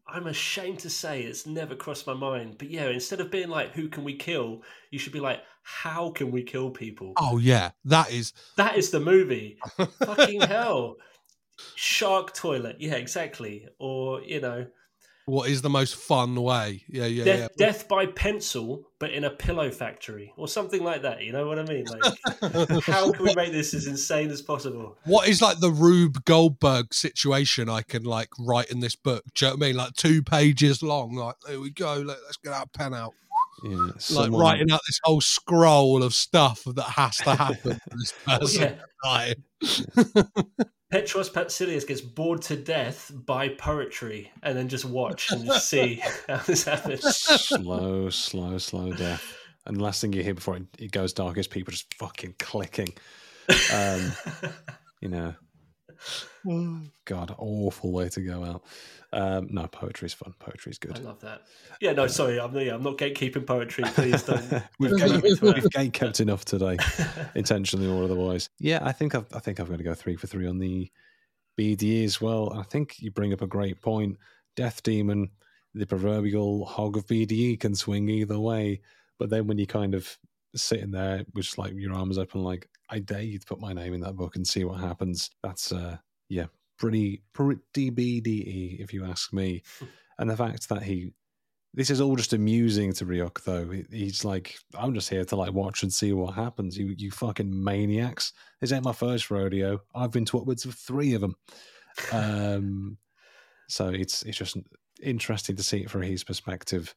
I'm ashamed to say it's never crossed my mind. But yeah, instead of being like, "Who can we kill?" you should be like, "How can we kill people?" oh yeah, that is. That is the movie. Fucking hell. Shark toilet. Yeah, exactly. Or you know, What is the most fun way? Yeah, yeah, death, yeah. death by pencil, but in a pillow factory or something like that. You know what I mean? Like, how can we make this as insane as possible? What is like the Rube Goldberg situation I can like write in this book? Do you know what I mean? Like two pages long. Like, there we go. Let, us get our pen out. Yeah, Like writing out this whole scroll of stuff that has to happen for this person Yeah. to die. Petros Patsilius gets bored to death by poetry and then just watch and just see how this happens. slow, slow, slow death. And the last thing you hear before it, it goes dark is people just fucking clicking. Um, you know, God, awful way to go out. Um, no, poetry's fun. Poetry's I good. I love that. Yeah, no, sorry, I'm, yeah, I'm not gatekeeping poetry. Please don't. we've don't gate, keep it to we've gate kept enough today, intentionally or otherwise. Yeah, I think I've, I think I'm going to go three for three on the BDE as well. I think you bring up a great point. Death Demon, the proverbial hog of BDE, can swing either way. But then when you kind of sitting there with just like your arms open, like I dare you to put my name in that book and see what happens. That's uh, yeah, pretty pretty BDE if you ask me. and the fact that he this is all just amusing to Ryuk, though. He's like, I'm just here to like watch and see what happens. You, you fucking maniacs! This ain't my first rodeo. I've been to upwards of three of them. Um, so it's it's just interesting to see it from his perspective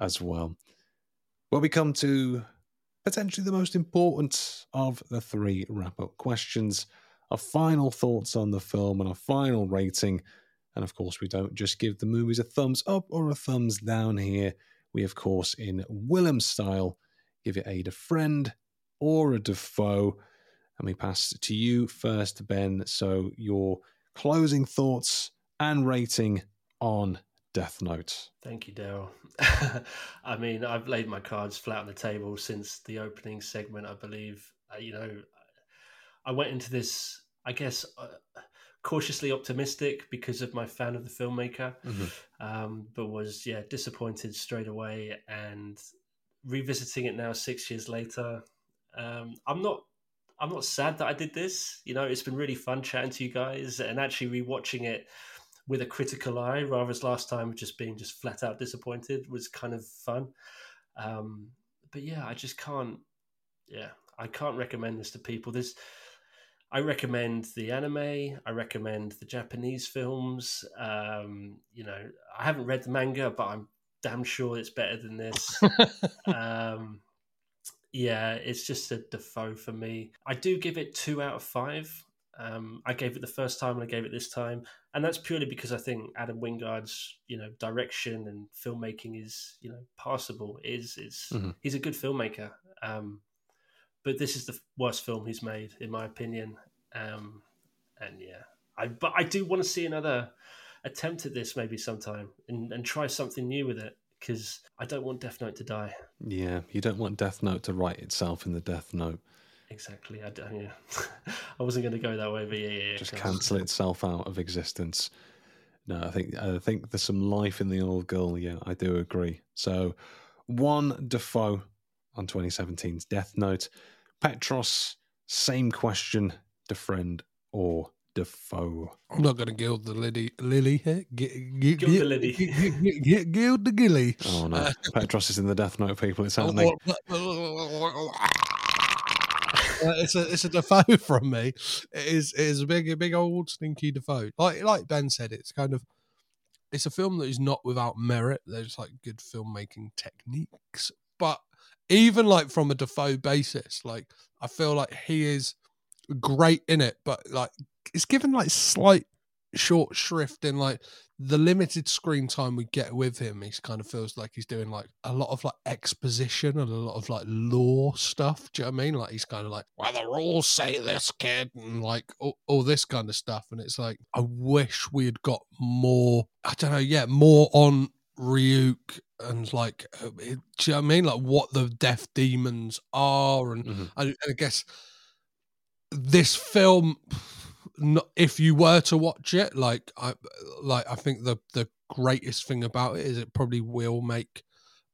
as well. Well, we come to potentially the most important of the three wrap up questions. Our final thoughts on the film and our final rating. And of course, we don't just give the movies a thumbs up or a thumbs down here. We, of course, in Willem style, give it a de friend or a Dafoe. And we pass to you first, Ben. So, your closing thoughts and rating on Death Note. Thank you, Daryl. I mean, I've laid my cards flat on the table since the opening segment, I believe. Uh, you know, I went into this, I guess, uh, cautiously optimistic because of my fan of the filmmaker, um, but was, yeah, disappointed straight away. And revisiting it now, six years later, um, I'm not. I'm not sad that I did this. You know, it's been really fun chatting to you guys and actually rewatching it with a critical eye, rather as last time just being just flat out disappointed was kind of fun. Um, but yeah, I just can't. Yeah, I can't recommend this to people. This, I recommend the anime. I recommend the Japanese films. Um, you know, I haven't read the manga, but I'm damn sure it's better than this. um, yeah, it's just a Dafoe for me. I do give it two out of five. Um, I gave it the first time and I gave it this time, and that's purely because I think Adam Wingard's you know direction and filmmaking is you know passable. Is is Mhm. he's a good filmmaker, um, but this is the worst film he's made in my opinion. Um, and yeah, I but I do want to see another attempt at this maybe sometime and, and try something new with it because I don't want Death Note to die. Yeah, you don't want Death Note to write itself in the Death Note. Exactly. I, don't- yeah. I wasn't going to go that way, but yeah, yeah. just cancel itself out of existence. No, I think I think there's some life in the old girl. Yeah, I do agree. So, one Dafoe on 2017's Death Note. Petros, same question: DaFriend or Dafoe? I'm not going to gild the lily. Lily here. G- g- Gild the lily. g- g- Gild the gilly. Oh no, Petros is in the Death Note. People, it's happening. Uh, it's a it's a Dafoe from me. It is it is a big a big old stinky Dafoe. Like like Ben said, it's kind of it's a film that is not without merit. There's like good filmmaking techniques, but even like from a Dafoe basis, like I feel like he is great in it, but like it's given like slight short shrift in like the limited screen time we get with him. He kind of feels like he's doing like a lot of like exposition and a lot of like lore stuff. Do you know what I mean? Like he's kind of like, well, the rules say this, kid, and like all, all this kind of stuff. And it's like, I wish we had got more. I don't know, yeah, more on Ryuk and like, uh, do you know what I mean? Like what the death demons are, and, Mhm. and I guess this film not, if you were to watch it like i like i think the the greatest thing about it is it probably will make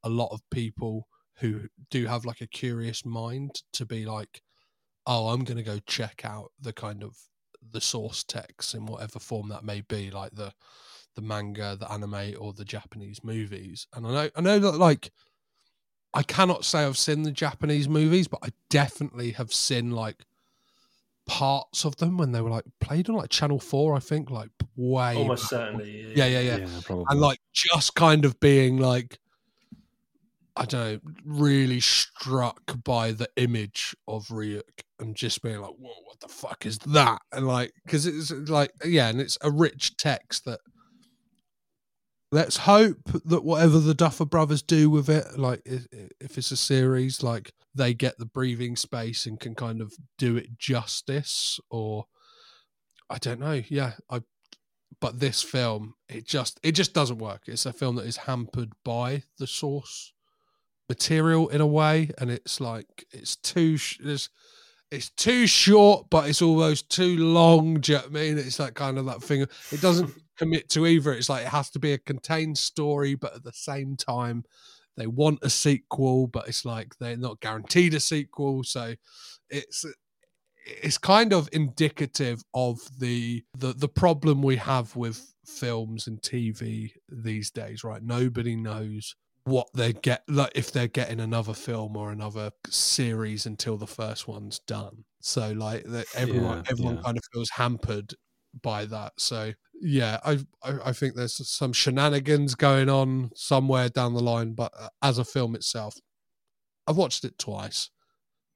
a lot of people who do have like a curious mind to be like oh i'm going to go check out the kind of the source text in whatever form that may be like the the manga the anime or the japanese movies and i know i know that like i cannot say i've seen the japanese movies but i definitely have seen like parts of them when they were like played on like channel 4 i think like way Almost back. certainly. yeah yeah yeah, Yeah, probably. and like just kind of being like I don't know, really struck by the image of Ryuk and just being like, "Whoa, what the fuck is that?" And like, because it's like, yeah, and it's a rich text that. Let's hope that whatever the Duffer Brothers do with it, like if it's a series, like they get the breathing space and can kind of do it justice, or I don't know. Yeah, I but this film it just it just doesn't work it's a film that is hampered by the source material in a way and it's like it's too sh- it's, too short but it's almost too long do you know what i mean? It's like kind of that thing it doesn't commit to either. It's like it has to be a contained story but at the same time they want a sequel but it's like they're not guaranteed a sequel. So it's it's kind of indicative of the the the problem we have with films and TV these days, right? Nobody knows what they get like if they're getting another film or another series until the first one's done. So like that everyone Yeah, everyone yeah. kind of feels hampered by that. So yeah, I, I I think there's some shenanigans going on somewhere down the line, but uh, as a film itself, I've watched it twice.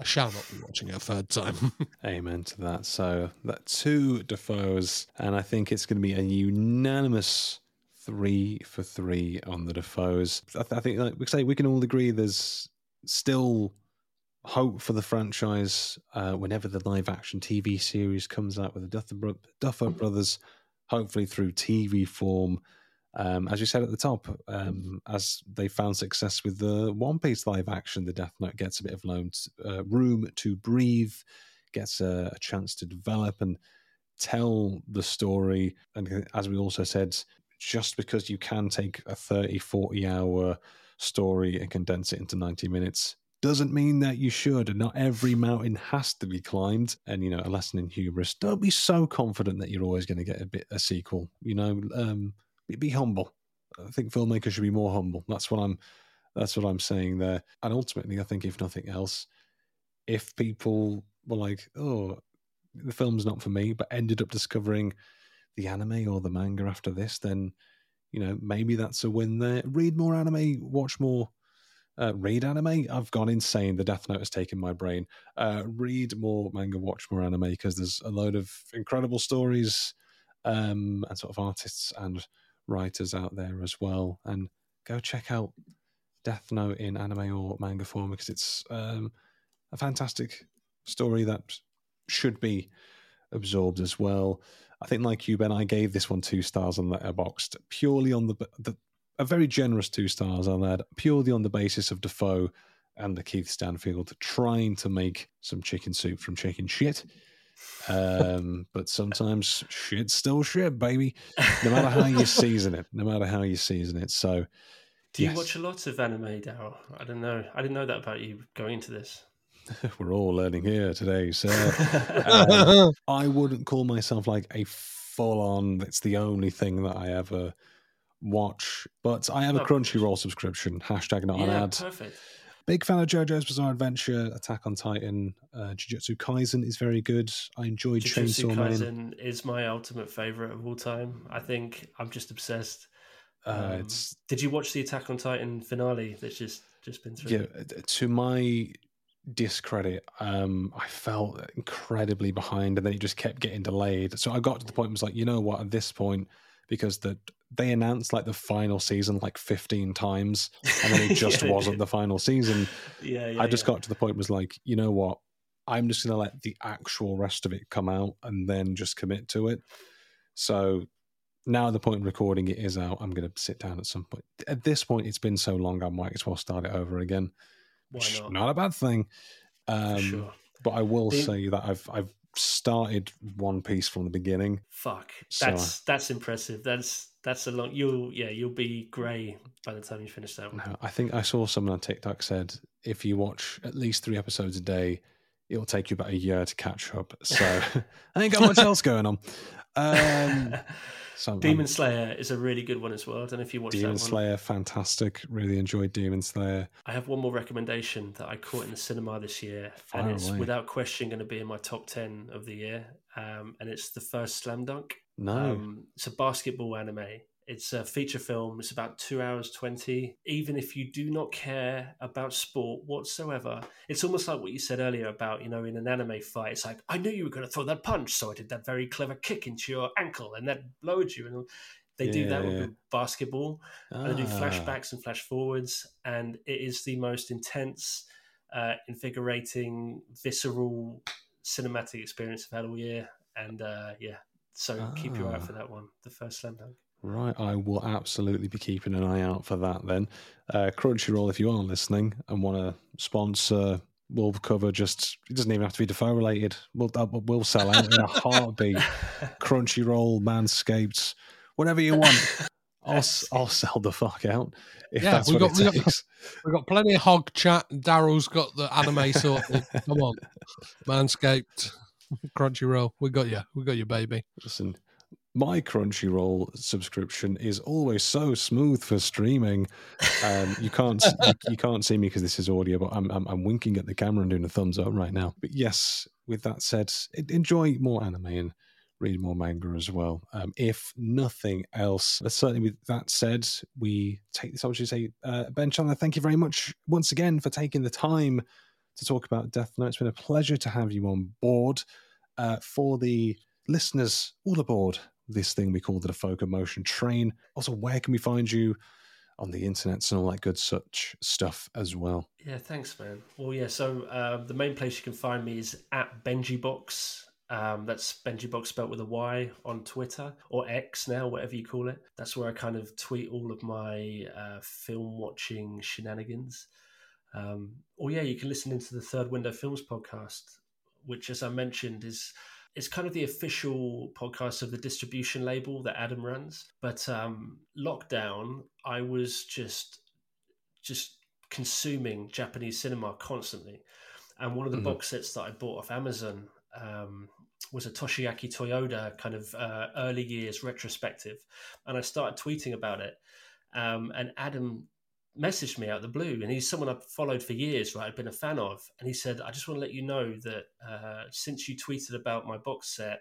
I shall not be watching it a third time. Amen to that. So that two Dafoes, and I think it's going to be a unanimous three for three on the Dafoes. I, th- I think, like we say, we can all agree there's still hope for the franchise uh, whenever the live action TV series comes out with the Duffer, Bro- Duffer Brothers, hopefully through TV form. Um, as you said at the top, um, as they found success with the One Piece live action, the Death Note gets a bit of uh, room to breathe, gets a, a chance to develop and tell the story. And as we also said, just because you can take a 30, 40 hour story and condense it into 90 minutes doesn't mean that you should. And not every mountain has to be climbed. And, you know, a lesson in hubris. Don't be so confident that you're always going to get a bit a sequel. You know, um, be, be humble. I think filmmakers should be more humble. That's what I'm. That's what I'm saying there. And ultimately, I think if nothing else, if people were like, "Oh, the film's not for me," but ended up discovering the anime or the manga after this, then you know maybe that's a win there. Read more anime, watch more. Uh, read anime. I've gone insane. The Death Note has taken my brain. Uh, read more manga, watch more anime because there's a load of incredible stories um, and sort of artists and writers out there as well. And go check out Death Note in anime or manga form because it's um, a fantastic story that should be absorbed as well. I think, like you, Ben, I gave this one two stars on Letterboxd purely on the, the a very generous two stars on that, purely on the basis of Dafoe and LaKeith Stanfield trying to make some chicken soup from chicken shit. Um, but sometimes shit's still shit, baby. No matter how you season it, no matter how you season it. So, Do you Yes. watch a lot of anime, Daryl? I don't know. I didn't know that about you going into this. we're all learning here today. So, um, I wouldn't call myself like a full on, it's the only thing that I ever watch, but I have a Oh. Crunchyroll subscription. Hashtag not an yeah, ad. perfect. Big fan of JoJo's Bizarre Adventure, Attack on Titan, uh, Jujutsu Kaisen is very good. I enjoyed Jujutsu Chainsaw Man. Kaisen is my ultimate favorite of all time. I think I'm just obsessed. Uh, Um, it's Did you watch the Attack on Titan finale that's just just been through? yeah, to my discredit. Um, I felt incredibly behind, and then it just kept getting delayed. So I got to the point. Was like, you know what? At this point, because the they announced like the final season like 15 times and then it just Yeah, wasn't the final season Yeah, yeah. i just yeah. got to the point was like you know what i'm just going to let the actual rest of it come out and then just commit to it so now the point of recording it is out i'm going to sit down at some point at this point it's been so long i might as well start it over again Why not? not a bad thing um, sure. but i will The- say that i've i've started one piece from the beginning Fuck. So- That's that's impressive. That's that's a long. You'll yeah. You'll be grey by the time you finish that one. No, I think I saw someone on TikTok said if you watch at least three episodes a day, it'll take you about a year to catch up. So I ain't got much else going on. Um, so I'm- Demon Slayer is a really good one as well. I don't know if you watched that Demon. Slayer, fantastic. Really enjoyed Demon Slayer. I have one more recommendation that I caught in the cinema this year, Fire and it's away. without question going to be in my top ten of the year. Um, and it's the first Slam Dunk. No, Um, it's a basketball anime. It's a feature film. It's about two hours twenty. Even if you do not care about sport whatsoever, it's almost like what you said earlier about you know in an anime fight. It's like I knew you were going to throw that punch, so I did that very clever kick into your ankle, and that lowered you. And they do that Yeah, with yeah. basketball and they do Ah, flashbacks and flash forwards, and it is the most intense, uh, invigorating, visceral cinematic experience I've had all year. And uh, yeah, so keep your eye out Ah. for that one, the first slam dunk. Right, I will absolutely be keeping an eye out for that then. Uh, Crunchyroll, if you are listening and want to sponsor, we'll cover just, it doesn't even have to be Dafoe related. We'll, uh, we'll sell out in a heartbeat. Crunchyroll, Manscaped, whatever you want. I'll, I'll sell the fuck out if Yeah, that's we what got- it we got- takes. We've got plenty of hog chat. Daryl's got the anime sorted. Come on, Manscaped, Crunchyroll. We got you. We got you, baby. Listen, my Crunchyroll subscription is always so smooth for streaming. Um, you can't you, you can't see me because this is audio, but I'm, I'm I'm winking at the camera and doing a thumbs up right now. But yes, with that said, enjoy more anime and read more manga as well. Um, if nothing else, but certainly with that said, we take this opportunity to say, uh, Ben Challenor, thank you very much once again for taking the time to talk about Death Note. It's been a pleasure to have you on board. Uh, for the listeners all aboard this thing we call the Dafoe Commotion Train. Also, where can we find you on the internet and all that good such stuff as well? Yeah, thanks, man. Well, yeah. So uh, the main place you can find me is at BenjiBox. Um, that's Benji Box spelled with a Y on Twitter or X now, whatever you call it. That's where I kind of tweet all of my uh, film watching shenanigans. Um, or yeah, you can listen into the Third Window Films podcast, which, as I mentioned, is it's kind of the official podcast of the distribution label that Adam runs. But um, lockdown, I was just just consuming Japanese cinema constantly. And one of the Mhm. box sets that I bought off Amazon um, was a Toshiaki Toyoda kind of uh, early years retrospective. And I started tweeting about it. Um, and Adam messaged me out of the blue, and he's someone I've followed for years, right? I've been a fan of. And he said, I just want to let you know that uh, since you tweeted about my box set,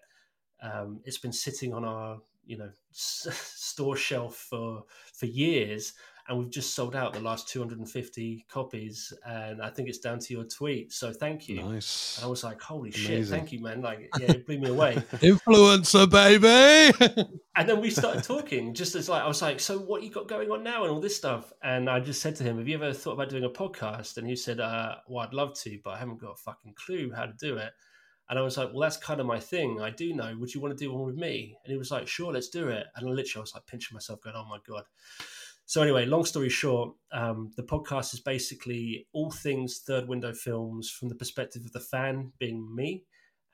um, it's been sitting on our you know store shelf for for years and we've just sold out the last 250 copies and i think it's down to your tweet so thank you. Nice. and i was like holy shit thank you man. Like yeah it blew me away. Influencer, baby. and then we started talking just as like i was like so what you got going on now and all this stuff? And i just said to him have you ever thought about doing a podcast? And he said uh, well i'd love to but i haven't got a fucking clue how to do it. And i was like well that's kind of my thing. I do know. Would you want to do one with me? And he was like sure let's do it. And I literally i was like pinching myself going oh my god so anyway long story short um, the podcast is basically all things third window films from the perspective of the fan being me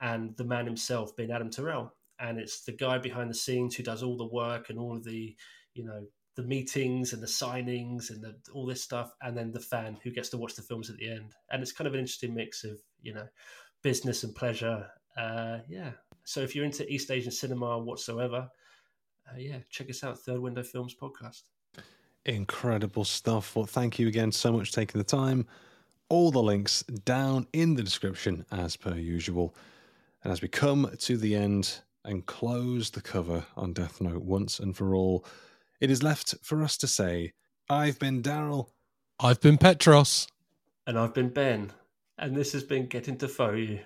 and the man himself being adam torel. And it's the guy behind the scenes who does all the work and all of the you know the meetings and the signings and the, all this stuff and then the fan who gets to watch the films at the end. And it's kind of an interesting mix of you know business and pleasure. Uh yeah. So if you're into east asian cinema whatsoever uh, yeah check us out third window films podcast Incredible stuff. Well, thank you again so much for taking the time. All the links down in the description as per usual. And as we come to the end and close the cover on Death Note once and for all, it is left for us to say, I've been Daryl. I've been Petros. and i've been ben And this has been Getting Dafoe You.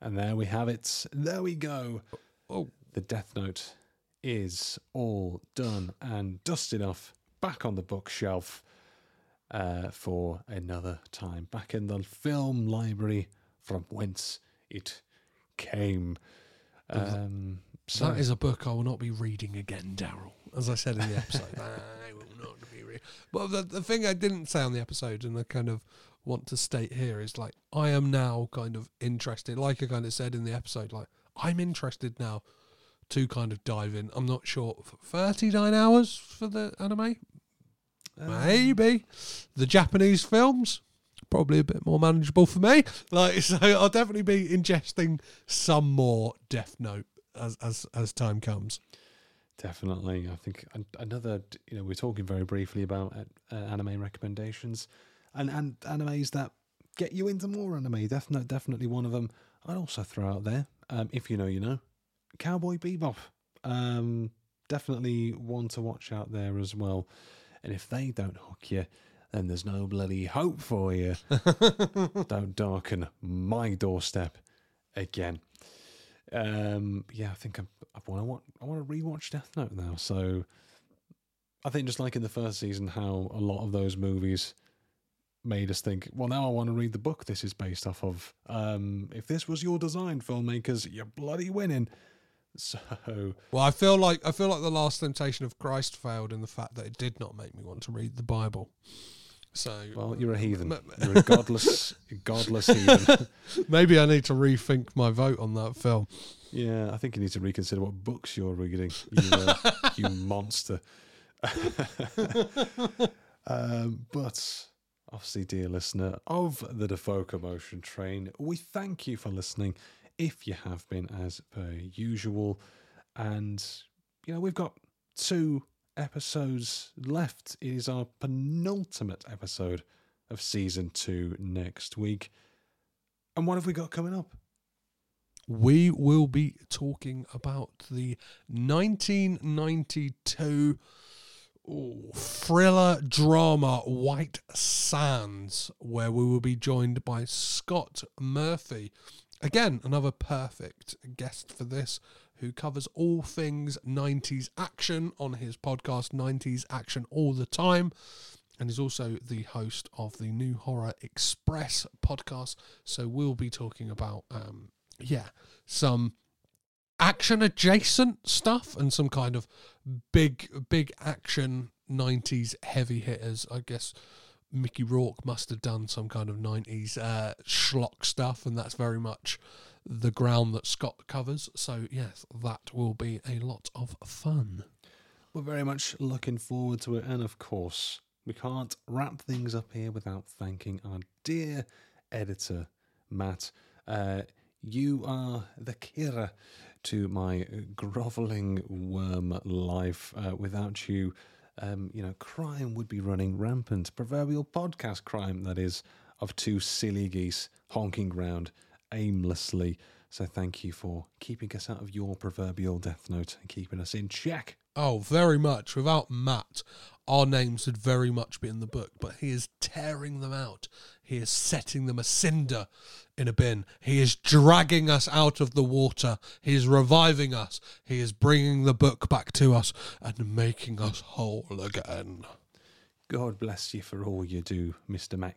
And there we have it. There we go. Oh, The Death Note is all done and dusted off back on the bookshelf uh, for another time. Back in the film library from whence it came. Um, so that is a book I will not be reading again, Daryl. As I said in the episode, I will not be reading. Well, the, the thing I didn't say on the episode, and I kind of want to state here, is like I am now kind of interested. Like I kind of said in the episode, like I'm interested now to kind of dive in. I'm not sure. Thirty nine hours for the anime, maybe the Japanese films. Probably a bit more manageable for me. Like, so I'll definitely be ingesting some more Death Note as as as time comes. Definitely. I think an- another, you know, we're talking very briefly about uh, uh, anime recommendations and, and animes that get you into more anime. Death Note, definitely one of them. I'd also throw out there, um, if you know, you know, Cowboy Bebop. Um, definitely one to watch out there as well. And if they don't hook you, then there's no bloody hope for you. don't darken my doorstep again. Um, yeah, I think I, I want to watch, I want to rewatch Death Note now. So I think just like in the first season, how a lot of those movies made us think, well, now I want to read the book this is based off of. Um, if this was your design, filmmakers, you're bloody winning. So Well, I feel like I feel like the Last Temptation of Christ failed in the fact that it did not make me want to read the Bible. So, well, you're a heathen. You're a godless, godless heathen. maybe I need to rethink my vote on that film. Yeah, I think you need to reconsider what books you're reading. You, uh, you monster. um, but obviously, dear listener of the Dafoe Commotion Train, we thank you for listening. If you have been, as per usual, and you know we've got two episodes left. It is our penultimate episode of season two next week. And what have we got coming up? We will be talking about the 1992 ooh, thriller drama White Sands, where we will be joined by Scott Murphy. Again, another perfect guest for this, who covers all things 90s action on his podcast, 90s Action All the Time and is also the host of the New Horror Express podcast. So we'll be talking about, um, yeah, some action adjacent stuff and some kind of big, big action 90s heavy hitters. I guess Mickey Rourke must have done some kind of 90s uh, schlock stuff, and that's very much the ground that Scott covers. So, yes, that will be a lot of fun. We're very much looking forward to it. And of course, we can't wrap things up here without thanking our dear editor, Matt. Uh, you are the Kira to my groveling worm life. Uh, without you, um, you know, crime would be running rampant. Proverbial podcast crime, that is, of two silly geese honking round aimlessly. So thank you for keeping us out of your proverbial death note and keeping us in check. Oh, very much. Without Matt, our names would very much be in the book, but he is tearing them out. He is setting them a cinder in a bin. He is dragging us out of the water. He is reviving us. He is bringing the book back to us and making us whole again. God bless you for all you do, Mr. Matt.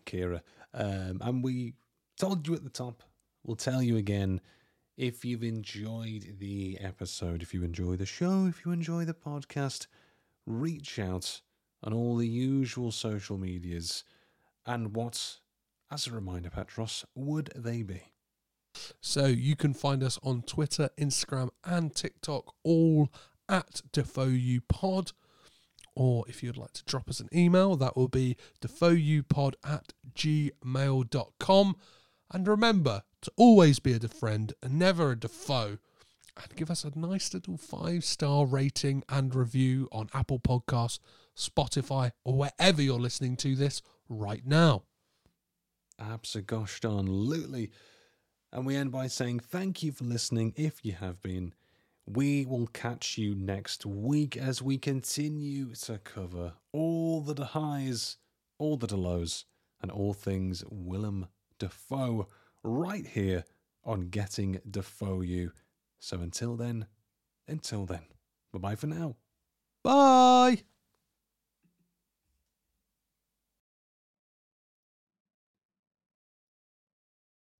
Um, and we told you at the top, we'll tell you again. If you've enjoyed the episode, if you enjoy the show, if you enjoy the podcast, reach out on all the usual social medias. And what, as a reminder, Petros, would they be? So you can find us on Twitter, Instagram, and TikTok, all at DafoeYouPod. Or if you'd like to drop us an email, that will be dafoeyoupod at gmail.com. And remember to always be a friend and never a dafoe. And give us a nice little five star rating and review on Apple Podcasts, Spotify, or wherever you're listening to this right now. Absolutely. And we end by saying thank you for listening if you have been. We will catch you next week as we continue to cover all the highs, all the lows, and all things Willem Dafoe right here on Getting Dafoe You. So until then, until then, bye bye for now. Bye.